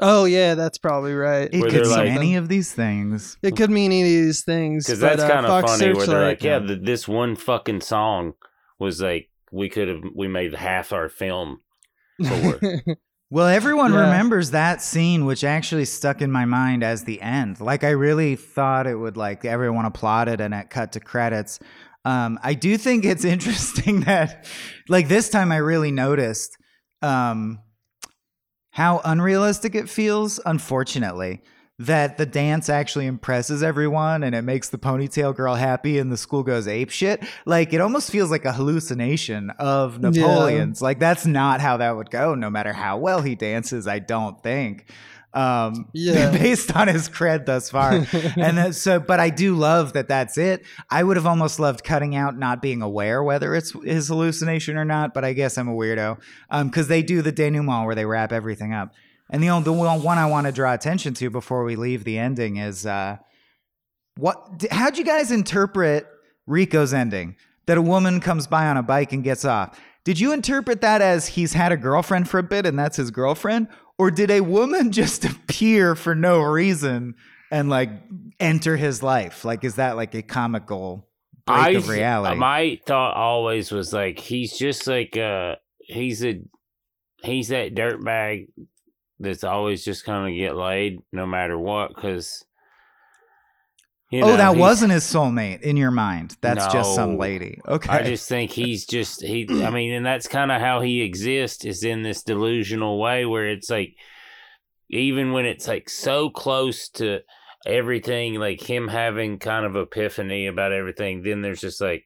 Oh yeah, that's probably right. It Where could they're mean like- any of these things. It could mean any of these things. Because that's uh, kind of Fox funny where they're Searchlight- like, yeah, th this one fucking song was like we could have we made half our film. for Well, everyone Yeah. remembers that scene, which actually stuck in my mind as the end. Like, I really thought it would, like, everyone applauded and it cut to credits. Um, I do think it's interesting that, like, this time I really noticed um, how unrealistic it feels, unfortunately, that the dance actually impresses everyone and it makes the ponytail girl happy and the school goes ape shit. Like, it almost feels like a hallucination of Napoleon's. Like, that's not how that would go, no matter how well he dances, I don't think. Um, Yeah. based on his cred thus far. and then, so, but I do love that that's it. I would have almost loved cutting out not being aware whether it's his hallucination or not, but I guess I'm a weirdo. Um, cause they do the denouement where they wrap everything up. And the only the one one I want to draw attention to before we leave the ending is, uh, what, how'd you guys interpret Rico's ending? That a woman comes by on a bike and gets off. Did you interpret that as he's had a girlfriend for a bit and that's his girlfriend? Or did a woman just appear for no reason and like enter his life? Like, is that like a comical break I of reality? my thought always was like he's just like uh he's a he's that dirtbag that's always just gonna get laid no matter what because oh, that wasn't his soulmate in your mind. That's just some lady. Okay. I just think he's just he. I mean, and that's kind of how he exists is in this delusional way where it's like, even when it's like so close to everything, like him having kind of epiphany about everything, then there's just like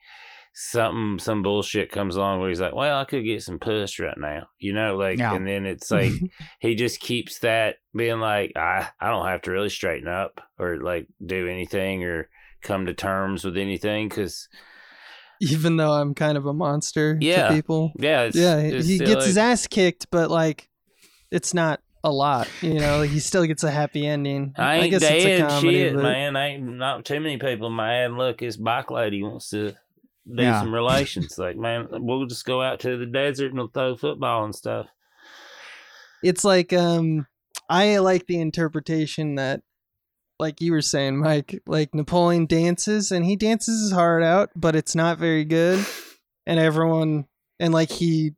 something, some bullshit comes along where he's like, well, I could get some puss right now, you know, like, Yeah. and then it's like he just keeps that being like, I, I don't have to really straighten up or like do anything or come to terms with anything because Even though I'm kind of a monster Yeah. to people. yeah, it's, yeah, it's he gets his ass kicked, but like, it's not a lot. You know, like he still gets a happy ending. I ain't guess it's a dead comedy, shit, but- man. Ain't not too many people mad. Look, this bike lady wants to do Yeah. some relations. like, man, we'll just go out to the desert and we'll throw football and stuff. It's like um, I like the interpretation that, like you were saying, Mike, like Napoleon dances and he dances his heart out, but it's not very good, and everyone and like he.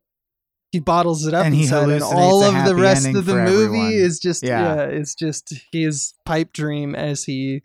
He bottles it up And he inside, and all of the rest of the movie everyone. is just Yeah. yeah, it's just his pipe dream as he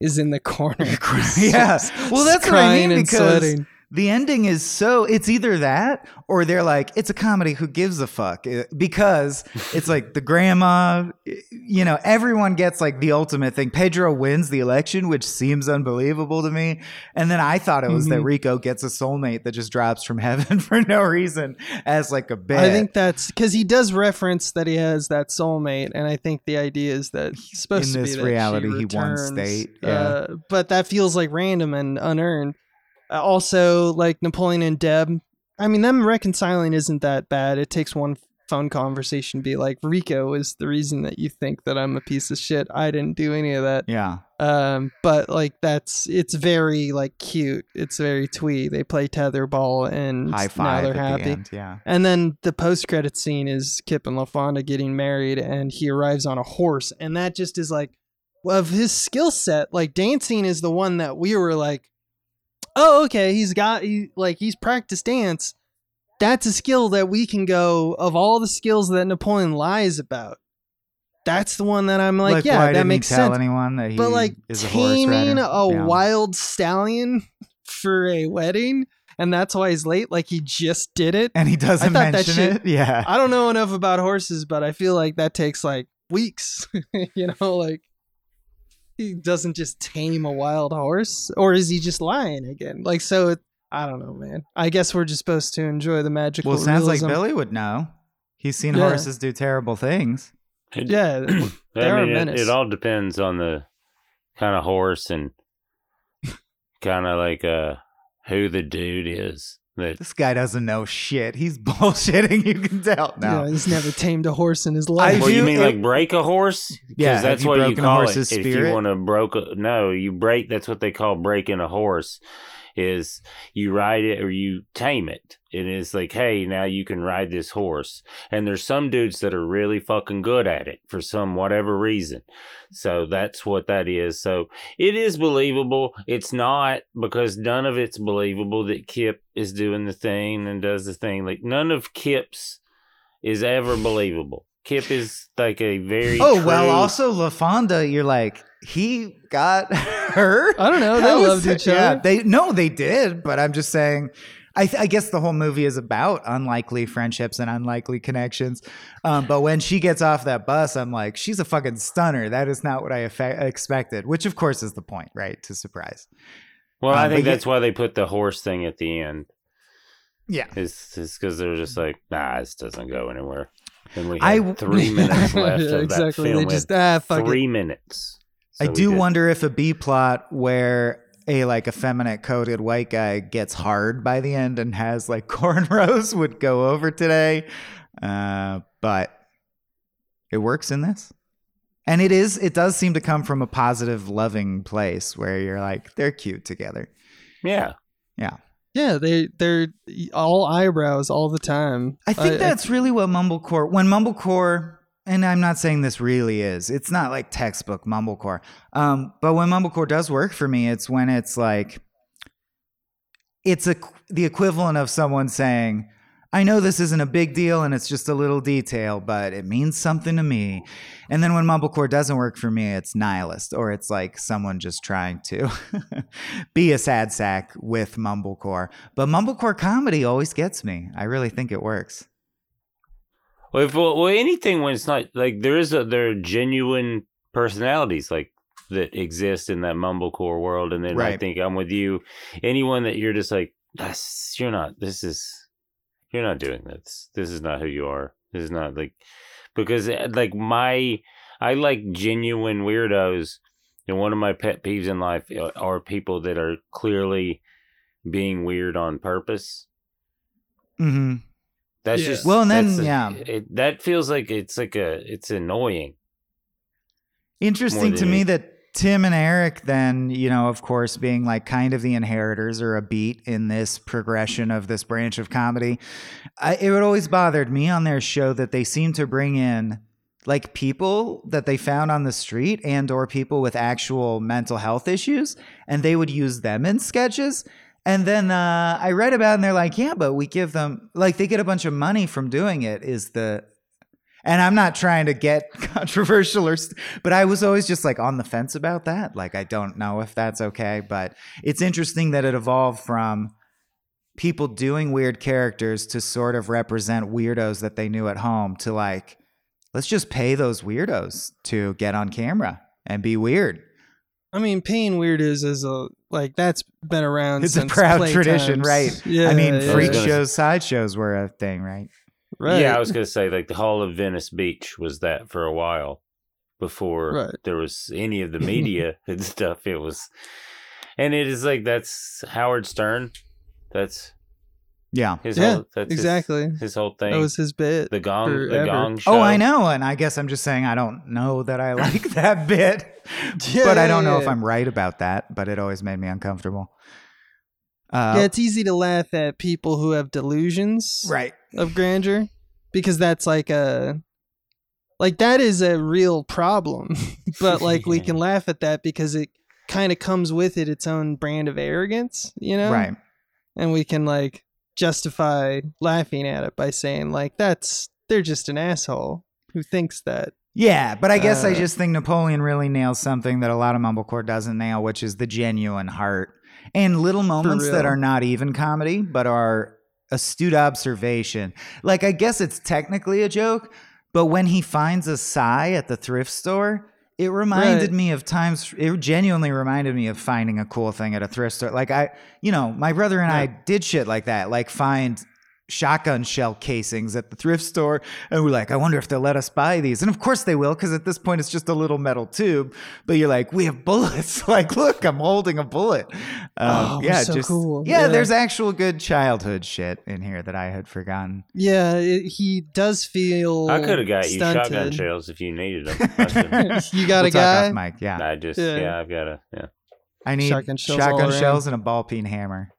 is in the corner. yeah. Well, that's what I mean because sweating. The ending is so it's either that or they're like it's a comedy who gives a fuck because it's like the grandma you know everyone gets like the ultimate thing pedro wins the election which seems unbelievable to me and then i thought it was that Mhm. rico gets a soulmate that just drops from heaven for no reason as like a bit I think that's because he does reference that he has that soulmate, and I think the idea is that he's supposed In to this be that reality, she he won state, yeah. Uh, but that feels like random and unearned. Uh, also, like Napoleon and Deb, I mean, them reconciling isn't that bad. It takes one phone conversation to be like, Rico is the reason that you think that I'm a piece of shit. I didn't do any of that. yeah Um, but like that's it's very like cute. It's very twee. They play tetherball and high now five they're at happy. the end yeah And then the post credit scene is Kip and LaFonda getting married, and he arrives on a horse, and that just is like of his skill set. Like dancing is the one that we were like, oh okay, he's got he like he's practiced dance. That's a skill that we can go of all the skills that Napoleon lies about. That's the one that I'm like, yeah, why that makes sense. anyone that he but like is a horse taming a Yeah. wild stallion for a wedding, and that's why he's late. Like he just did it. and he doesn't mention shit- it yeah I don't know enough about horses, but I feel like that takes like weeks. you know, like he doesn't just tame a wild horse, or is he just lying again? Like so, it, I don't know, man. I guess we're just supposed to enjoy the magical. well it sounds like billy would know he's seen Yeah. horses do terrible things It- Yeah, I They're mean, it, it all depends on the kind of horse and kind of like uh who the dude is. That This guy doesn't know shit. He's bullshitting. You can tell now. yeah, he's never tamed a horse in his I life. well, you do- mean like break a horse? 'Cause Yeah, have that's you what you broken a call horse's it. If you spirit? want to broke a, no, you break. That's what they call breaking a horse. Is you ride it or you tame it. It is like, hey, now you can ride this horse. And there's some dudes that are really fucking good at it for some whatever reason. So that's what that is. So it is believable. It's not because none of it's believable that Kip is doing the thing and does the thing. Like none of Kip's is ever believable. Kip is like a very oh well. true- Also, LaFonda, you're like he got her. I don't know. They How is loved it- each yeah, other. They no, they did. But I'm just saying. I, th- I guess the whole movie is about unlikely friendships and unlikely connections. Um, but when she gets off that bus, I'm like, she's a fucking stunner. That is not what I effe- expected. Which, of course, is the point, right? To surprise. Well, Um, I but think yeah- that's why they put the horse thing at the end. Yeah. Is is because they're just like, nah, this doesn't go anywhere. And we I had three minutes left Yeah, of exactly. that film. They just ah fuck three it. minutes. I So we do did- wonder if a B plot where a like effeminate coated white guy gets hard by the end and has like cornrows would go over today. Uh, but it works in this. And it is it does seem to come from a positive, loving place where you're like, they're cute together. Yeah. Yeah, Yeah, they they're all eyebrows all the time. I think that's really what Mumblecore when Mumblecore and I'm not saying this really is. It's not like textbook Mumblecore. Um, but when Mumblecore does work for me, it's when it's like it's a the equivalent of someone saying, I know this isn't a big deal and it's just a little detail, but it means something to me. And then when Mumblecore doesn't work for me, it's nihilist, or it's like someone just trying to be a sad sack with Mumblecore. But Mumblecore comedy always gets me. I really think it works. Well, if, well, well, anything when it's not like there is a there are genuine personalities like that exist in that mumblecore world, and then I think I'm with you. Anyone that you're just like, that's you're not. This is you're not doing this. This is not who you are. This is not like because uh, like my I like genuine weirdos, and one of my pet peeves in life uh, are people that are clearly being weird on purpose. hmm That's Yeah. just Well, and then, a- yeah. it, that feels like it's like a it's annoying. Interesting to me any- that Tim and Eric, then, you know, of course, being like kind of the inheritors or a beat in this progression of this branch of comedy, I, it would always bothered me on their show that they seem to bring in like people that they found on the street and or people with actual mental health issues and they would use them in sketches and then uh, i read about it and they're like yeah but we give them like they get a bunch of money from doing it is the and I'm not trying to get controversial or, st- but I was always just like on the fence about that. Like, I don't know if that's okay, but it's interesting that it evolved from people doing weird characters to sort of represent weirdos that they knew at home to like, let's just pay those weirdos to get on camera and be weird. I mean, paying weirdos is a like that's been around. It's a since proud tradition, times. right? Yeah, I mean, yeah, freak yeah. shows, sideshows were a thing, right? Right. Yeah, I was gonna say like the Hall of Venice Beach was that for a while before Right. there was any of the media and stuff. It was, and it is like that's Howard Stern. That's Yeah. his Yeah, whole that's his- exactly. his, whole thing. That was his bit. the gong the gong show. Oh, I know. And I guess I'm just saying I don't know that I like that bit. Yeah, but I don't know if. I'm right about that, but it always made me uncomfortable. Uh, yeah, it's easy to laugh at people who have delusions right. of grandeur because that's like a like that is a real problem. but like we can laugh at that because it kind of comes with it its own brand of arrogance, you know? Right. And we can like justify laughing at it by saying like that's they're just an asshole who thinks that. Yeah, but I guess I Uh, just think Napoleon really nails something that a lot of mumblecore doesn't nail, which is the genuine heart and little moments that are not even comedy, but are astute observation. Like I guess it's technically a joke, but when he finds a sigh at the thrift store, it reminded Right. me of times. It genuinely reminded me of finding a cool thing at a thrift store. Like I, you know, my brother and I did shit like that. Like find shotgun shell casings at the thrift store and we're like i wonder if they'll let us buy these and of course they will because at this point it's just a little metal tube but you're like we have bullets like look i'm holding a bullet um, Oh, yeah so just cool. yeah, Yeah. there's actual good childhood shit in here that i had forgotten Yeah, it, he does feel I could have got you shotgun shells if you needed them. You got We'll a talk off guy? mic yeah I just Yeah. yeah. I've got a yeah. i need Shotgun shells shotgun shells and a ball peen hammer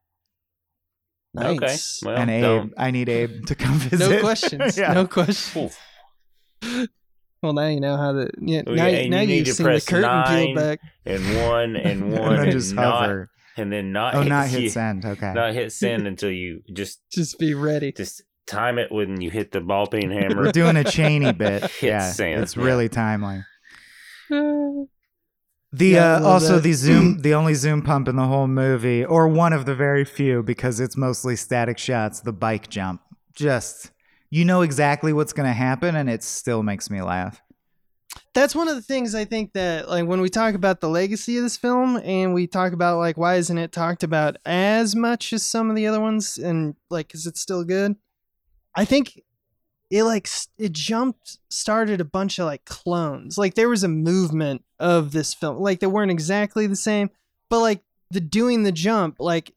Nice. Okay. Well, and abe don't- i need abe to come visit No questions. Yeah. No questions. Oof. Well, now you know how to. Yeah, Oh, now, yeah, now you need you've to seen the press curtain nine. back. and one and and one then and just not hover and then not oh hit, not hit you- send okay not hit send until you just Just be ready. just time it when you hit the ball peen hammer. we're doing a Cheney bit Hit yeah send, it's really timely The Yeah, uh, also that. the zoom, the only zoom pump in the whole movie, or one of the very few, because it's mostly static shots. The bike jump, just you know exactly what's going to happen, and it still makes me laugh. That's one of the things I think that, like, when we talk about the legacy of this film and we talk about, like, why isn't it talked about as much as some of the other ones and, like, is it still good? I think it like it jumped started a bunch of like clones. Like there was a movement of this film. Like they weren't exactly the same, but like the doing the jump like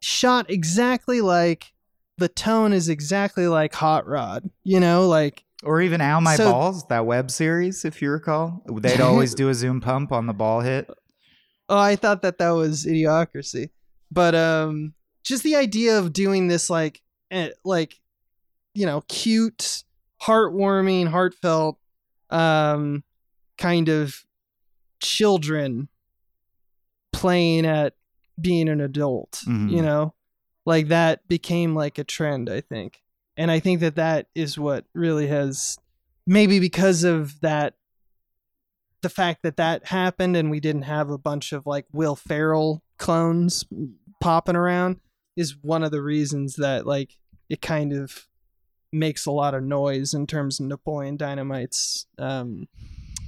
shot exactly like the tone is exactly like Hot Rod. You know, like Or even Ow My So- Balls, that web series, if you recall. They'd always do a zoom pump on the ball hit. Oh, I thought that that was idiocracy, but um, just the idea of doing this like, eh, like, you know, cute, heartwarming, heartfelt, um, kind of children playing at being an adult. Mhm. You know, like that became like a trend, I think, and I think that that is what really has maybe because of that the fact that that happened and we didn't have a bunch of like Will Ferrell clones popping around is one of the reasons that like it kind of makes a lot of noise in terms of Napoleon Dynamite's um,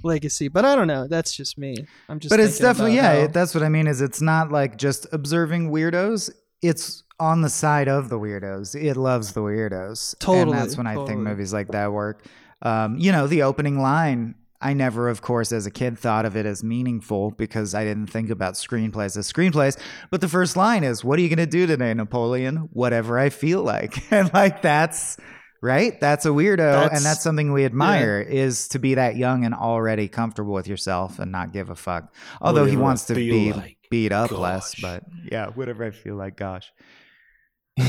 legacy. But I don't know. That's just me. I'm just. but it's definitely yeah how- that's what i mean is it's not like just observing weirdos it's on the side of the weirdos it loves the weirdos and Totally, that's when i think movies like that work um, you know the opening line i never of course as a kid thought of it as meaningful because i didn't think about screenplays as screenplays but the first line is what are you going to do today napoleon whatever i feel like and like that's right? That's a weirdo That's- and that's something we admire is to be that young and already comfortable with yourself and not give a fuck. Although he Whatever I wants to be like. beat up less but yeah whatever i feel like gosh.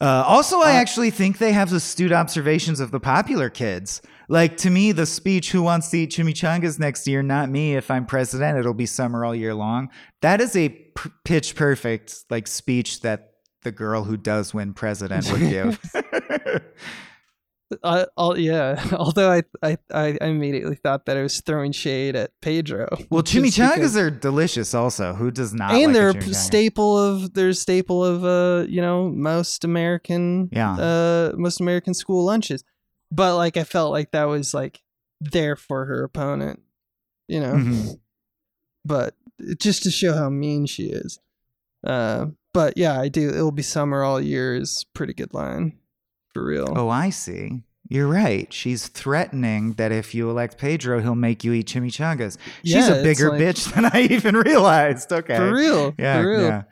Uh, also i Uh, actually think they have astute observations of the popular kids. Like to me the speech who wants to eat chimichangas next year? Not me. If i'm president it'll be summer all year long. That is a p- pitch perfect like speech that the girl who does win president would give Uh, all, yeah. Although I, I I immediately thought that I was throwing shade at Pedro. well just because- chimichangas are delicious also who does not and like they're a staple of they're staple of uh you know most American Yeah. uh most American school lunches. But like I felt like that was like there for her opponent, you know. Mhm. But just to show how mean she is. Uh, but yeah, I do. It'll be summer all year is pretty good line, for real. Oh, I see. You're right. She's threatening that if you elect Pedro, he'll make you eat chimichangas. She's Yeah, a bigger like- bitch than I even realized. Okay. For real, Yeah. for real. Yeah.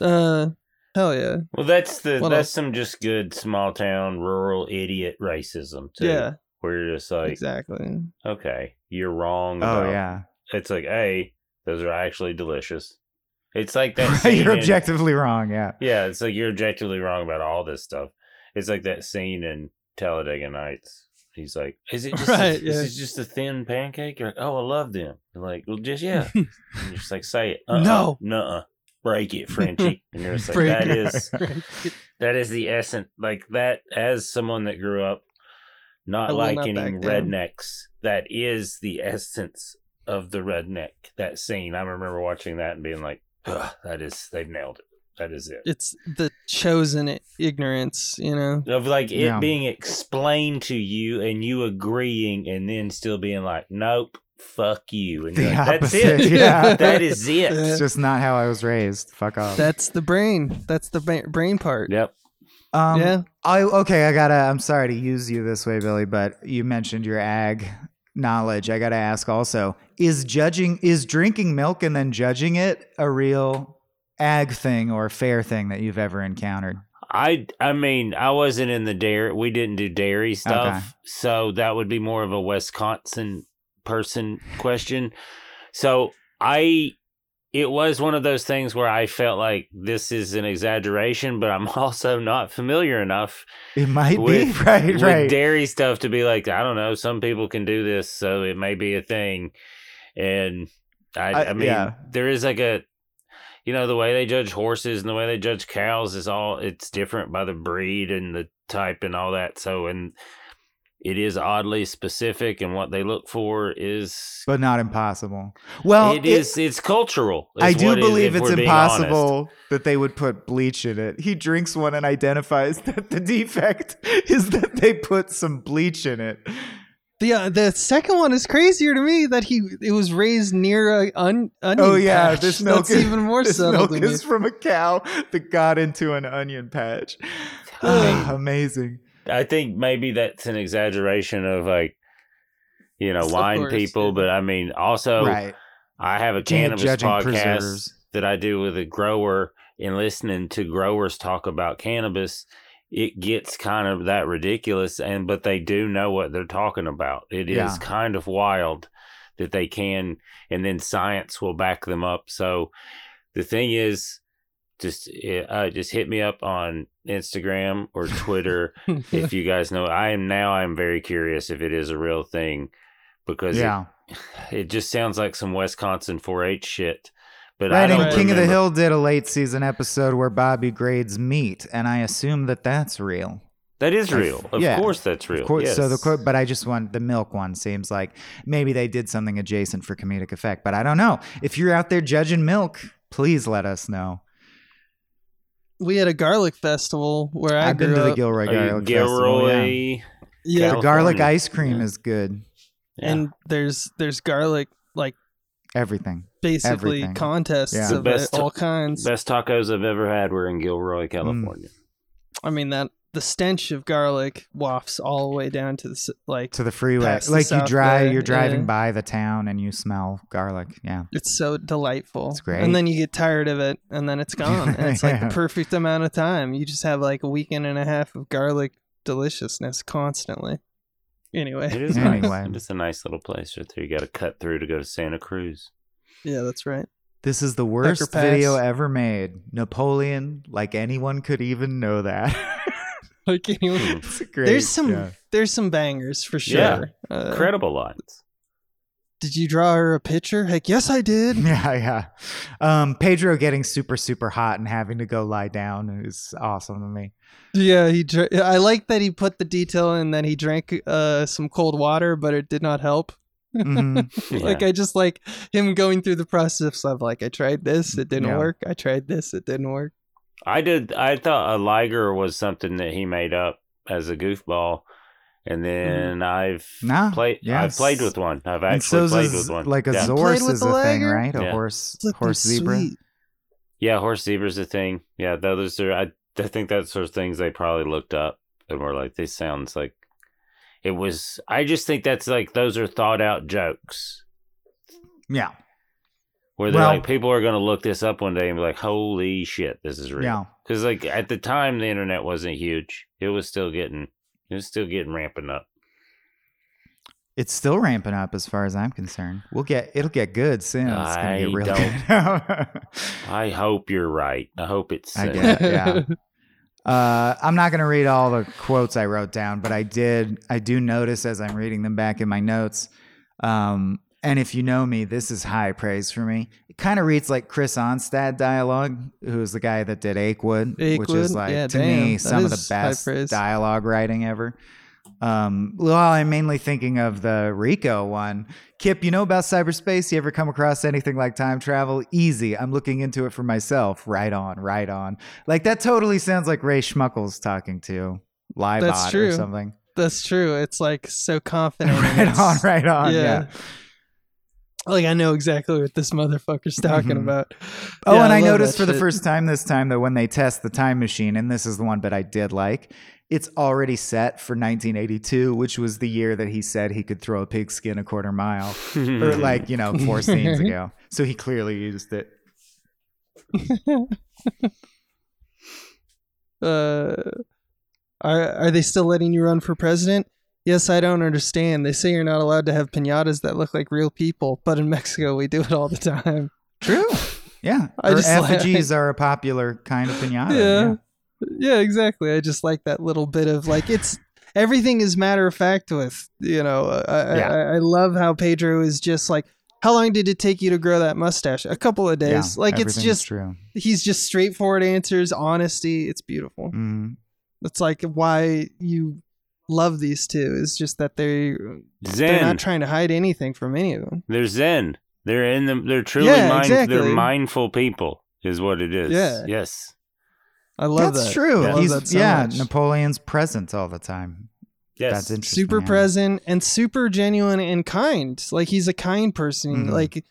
Uh, hell yeah, Well, that's the What that's else? some just good small town rural idiot racism too. yeah, where you're just like, exactly. okay, you're wrong. Oh, about- yeah. It's like, hey, those are actually delicious. It's like that. You're in- objectively wrong. Yeah. Yeah, it's like you're objectively wrong about all this stuff. It's like that scene in Talladega Nights. He's like, "Is it just Right, a, yeah. is it just a thin pancake?" You're like, "Oh, I love them." You're like, "Well, just yeah." and you're just like, "Say it." Uh-uh, No. nuh break it, Frenchie. And you're just like, Break "That it. is that is the essence." Like that, as someone that grew up not I will not liking rednecks, that is the essence of the redneck. That scene, I remember watching that and being like, Ugh, "That is they've nailed it. That is it." it's the chosen ignorance, you know. of like it Yeah. being explained to you and you agreeing and then still being like nope fuck you and The like, that's opposite. it Yeah. that is it It's just not how I was raised. Fuck off. That's the brain. That's the ba- brain part. yep um, yeah. I okay. I gotta. I'm sorry to use you this way, Billy, but you mentioned your ag knowledge. I gotta ask also: Is judging, is drinking milk and then judging it a real ag thing or fair thing that you've ever encountered? i i mean i wasn't in the dairy we didn't do dairy stuff Okay. so that would be more of a wisconsin person question so i it was one of those things where i felt like this is an exaggeration but i'm also not familiar enough It might With- be right, with right. dairy stuff to be like I don't know. Some people can do this, so it may be a thing. And I, I- I, mean, yeah. there is like a, you know, the way they judge horses and the way they judge cows is all it's different by the breed and the type and all that. So and it is oddly specific, and what they look for is but not impossible. Well, it is it's cultural. I do it is, believe it's we're honest. impossible that they would put bleach in it. He drinks one and identifies that the defect is that they put some bleach in it. The uh, the second one is crazier to me that he it was raised near a un, onion Oh yeah, patch. this milk That's is, even more this subtle milk to is from a cow that got into an onion patch. I mean- Ah, amazing. I think maybe that's an exaggeration of like, you know, wine course, people, yeah. but I mean, also right. I have a cannabis podcast preservers. that I do with a grower, and listening to growers talk about cannabis, it gets kind of that ridiculous. And but they do know what they're talking about. It is Yeah. kind of wild that they can, and then science will back them up. So the thing is. Just uh, just hit me up on Instagram or Twitter if you guys know. I am now. I'm very curious if it is a real thing because it, it just sounds like some Wisconsin 4-H shit. But Right, I don't and King of the Hill did a late season episode where Bobby grades meat, and I assume that that's real. That is real. Of yeah, course, that's real. Of course, so the quote, but I just want the milk one seems like maybe they did something adjacent for comedic effect, but I don't know. If you're out there judging milk, please let us know. we had a garlic festival where I I've been to the up, Gilroy Are you Garlic Festival. Yeah. Yeah, The garlic ice cream Yeah. is good. Yeah. and there's there's garlic like Everything. Basically Everything. contests Yeah. The of best- it, all kinds. Best tacos I've ever had were in Gilroy, mm. California. I mean that the stench of garlic wafts all the way down to the s- like To the freeway. Past the Like you drive Bay, you're driving yeah. by the town and you smell garlic. Yeah. it's so delightful. It's great. And then you get tired of it and then it's gone. and it's like Yeah. the perfect amount of time. You just have like a weekend and a half of garlic deliciousness constantly. Anyway. It is Anyway. nice. It's a nice little place right there. You got to cut through to go to Santa Cruz. Yeah, that's right. This is the worst video ever made. Napoleon, like anyone could even know that. Like anyway, it's great. there's some yeah. there's some bangers for sure. Yeah. Uh, Incredible lines. did you draw her a picture? Heck yes I did. Yeah, yeah. Um, Pedro getting super, super hot and having to go lie down is awesome to me. Yeah, he. Dr- I like that he put the detail in that he drank uh, some cold water, but it did not help. Mhm. Like I just like him going through the process of like I tried this, it didn't Yeah. work. I tried this, it didn't work. I did. I thought a liger was something that he made up as a goofball, and then I've Nah, played. I've played with one. I've actually so's played is with one. like a yeah. Played horse with is the a thing, right? A Yeah. horse, Flippin' horse zebra. sweet. Yeah, horse zebra's a thing. Yeah, those are. I, I think that's sort of things they probably looked up and were like, "This sounds like." It was. I just think that's like those are thought out jokes Yeah, where they're Well- like people are going to look this up one day and be like, "Holy shit, this is real." yeah. Because like at the time, the internet wasn't huge. It was still getting. It was still getting ramping up. It's still ramping up as far as I'm concerned. We'll get it'll get good soon. It's gonna I get real don't- good. I hope you're right. I hope it's. I get yeah. Uh, I'm not going to read all the quotes I wrote down, but I did. I do notice as I'm reading them back in my notes. Um, and if you know me, this is high praise for me. It kind of reads like Chris Onstad dialogue, who's the guy that did Achewood, which is like Yeah, to damn, me some of the best dialogue writing ever. Um, well, I'm mainly thinking of the Rico one. Kip, you know about cyberspace? You ever come across anything like time travel? Easy. I'm looking into it for myself. Right on, right on. Like that totally sounds like Ray Smuckles talking to That's or something. That's true. It's like so confident. right on, right on. Yeah. Like I know exactly what this motherfucker's talking Mhm. about. Oh, Yeah, and I, love noticed that for the first time this time that when they test the time machine, and this is the one bit I did like, it's already set for 1982, which was the year that he said he could throw a pigskin a quarter mile, or like you know four scenes ago. So he clearly used it. Uh, are are they still letting you run for president? Yes, I don't understand. They say you're not allowed to have pinatas that look like real people, but in Mexico we do it all the time. True. Yeah. I or just like- effigies are a popular kind of pinata. yeah. Yeah, exactly. I just like that little bit of like it's everything is matter of fact with you know. I, I- Yeah. I, I love how Pedro is just like. How long did it take you to grow that mustache? A couple of Yeah, days. like it's just true. he's just straightforward answers, honesty. It's beautiful. Mhm. That's like why you love these two. Is just that they zen. they're not trying to hide anything from any of them. They're zen. They're in them. They're truly Yeah, mind. exactly. They're mindful people. Is what it is. Yeah. Yes. I love it. That's that. true. I love He's that so yeah. much. Napoleon's present all the time. Yes. That's interesting. super yeah. present and super genuine and kind. Like he's a kind person. Mhm. Like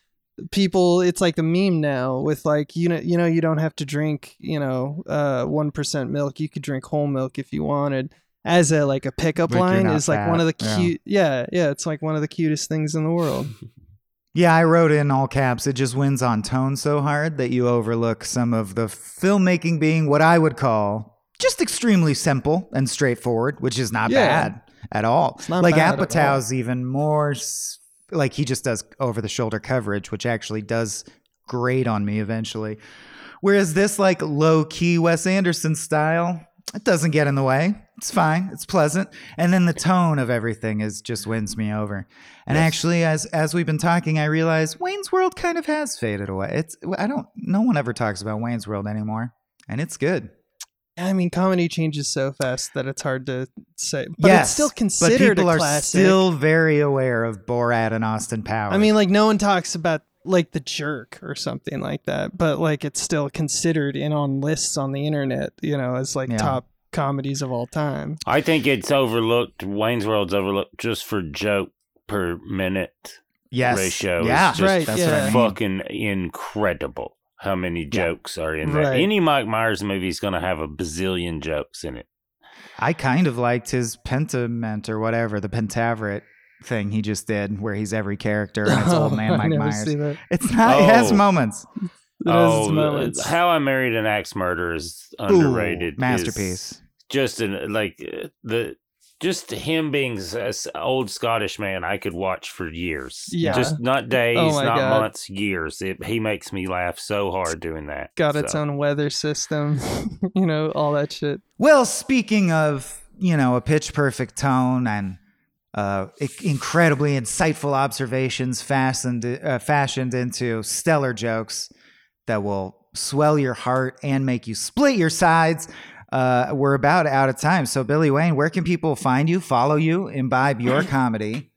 people, it's like a meme now with like you know you know you don't have to drink you know uh one percent milk. You could drink whole milk if you wanted. as a like a pickup Like, line not is like one of the fat, yeah. cute. Yeah, yeah, it's like one of the cutest things in the world. Yeah, I wrote in all caps. It just wins on tone so hard that you overlook some of the filmmaking being what I would call just extremely simple and straightforward, which is not Yeah. bad at all. like Apatow's even more like he just does over the shoulder coverage, which actually does grate on me eventually. Whereas this like low key Wes Anderson style, it doesn't get in the way. It's fine. It's pleasant. And then the tone of everything is just wins me over. And Yes. actually as as we've been talking, I realize Wayne's World kind of has faded away. It's I don't no one ever talks about Wayne's World anymore. And it's good. I mean, comedy changes so fast that it's hard to say. But yes, it's still considered but people are still very aware of Borat and Austin Powers. I mean, like no one talks about like the jerk or something like that, but like it's still considered in on lists on the internet, you know, as like Yeah. top comedies of all time. I think it's overlooked. Wayne's World's overlooked just for joke per minute yes, ratio. is Yeah, just Right, That's yeah. what I mean. fucking incredible. How many jokes are in there? Right. Any Mike Myers movie is going to have a bazillion jokes in it. I kind of liked his Pentament or whatever, the Pentaverate thing he just did, where he's every character and it's old man Mike never Myers. see that. It's not. It has Oh. moments. It has its oh, moments. How I Married an Axe Murder is Ooh, underrated. masterpiece. Is Just an, like uh, the just him being s- s- old Scottish man, I could watch for years. Yeah. just not days, Oh not God. months, years. It, he makes me laugh so hard doing that. Got its own weather system, you know, all that shit. Well, speaking of you know a pitch perfect tone and uh, incredibly insightful observations fastened uh, fashioned into stellar jokes that will swell your heart and make you split your sides. Uh, we're about out of time. So, Billy Wayne, where can people find you, follow you, imbibe your comedy,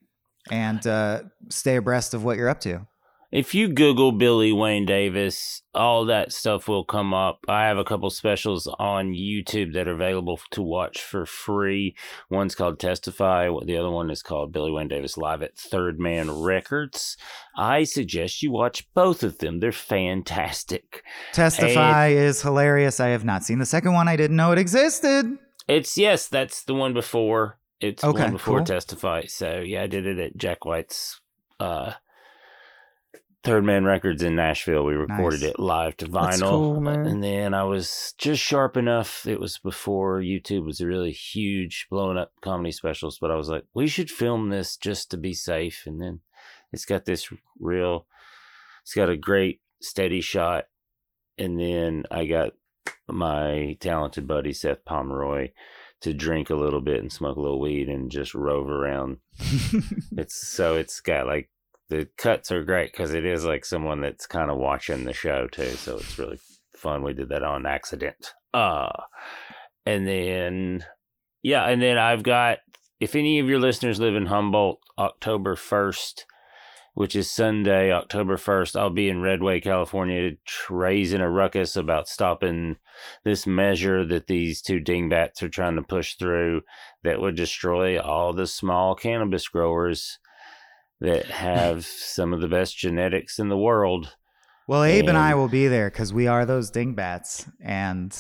and uh, stay abreast of what you're up to? If you Google Billy Wayne Davis, all that stuff will come up. I have a couple specials on YouTube that are available to watch for free. One's called Testify. The other one is called Billy Wayne Davis Live at Third Man Records. I suggest you watch both of them. They're fantastic. Testify is hilarious. I have not seen the second one. I didn't know it existed. It's yes, that's the one before. It's Okay, one before cool. Testify. So yeah, I did it at Jack White's uh Third Man Records in Nashville. We recorded Nice. it live to vinyl. Cool. And then I was just sharp enough. It was before YouTube was a really huge, blowing up comedy specials. But I was like, we should film this just to be safe. And then it's got this real, it's got a great steady shot. And then I got my talented buddy Seth Pomeroy to drink a little bit and smoke a little weed and just rove around. It's so it's got like the cuts are great because it is like someone that's kind of watching the show too. So it's really fun. We did that on accident. Uh, and then yeah, and then I've got if any of your listeners live in Humboldt, October first. Which is Sunday, October 1st. I'll be in Redway, California, raising a ruckus about stopping this measure that these two dingbats are trying to push through that would destroy all the small cannabis growers that have some of the best genetics in the world. Well, Abe and I will be there because we are those dingbats, and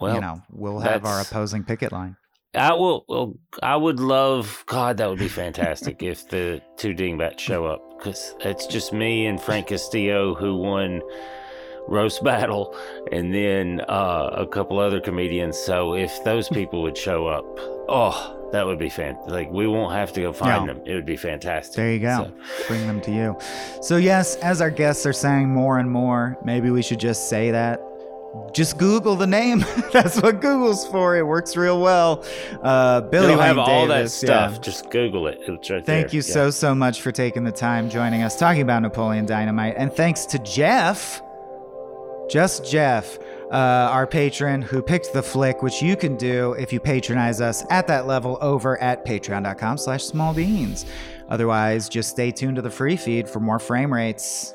Well, you know we'll have our opposing picket line. I will. Well, I would love. God, that would be fantastic if the two dingbats show up because it's just me and Frank Castillo who won roast battle, and then uh, a couple other comedians. So if those people would show up, oh, that would be fan. Like we won't have to go find Yeah. them. It would be fantastic. There you go. So- Bring them to you. So yes, as our guests are saying more and more, maybe we should just say that. Just Google the name. That's what Google's for. It works real well. Uh, Billy It'll have Wayne all that stuff. yeah. Just Google it. Right Thank there. you Yeah. so so much for taking the time joining us talking about Napoleon Dynamite, and thanks to Jeff, just Jeff, uh, our patron who picked the flick, which you can do if you patronize us at that level over at Patreon.com/slash Small Beans. Otherwise, just stay tuned to the free feed for more frame rates.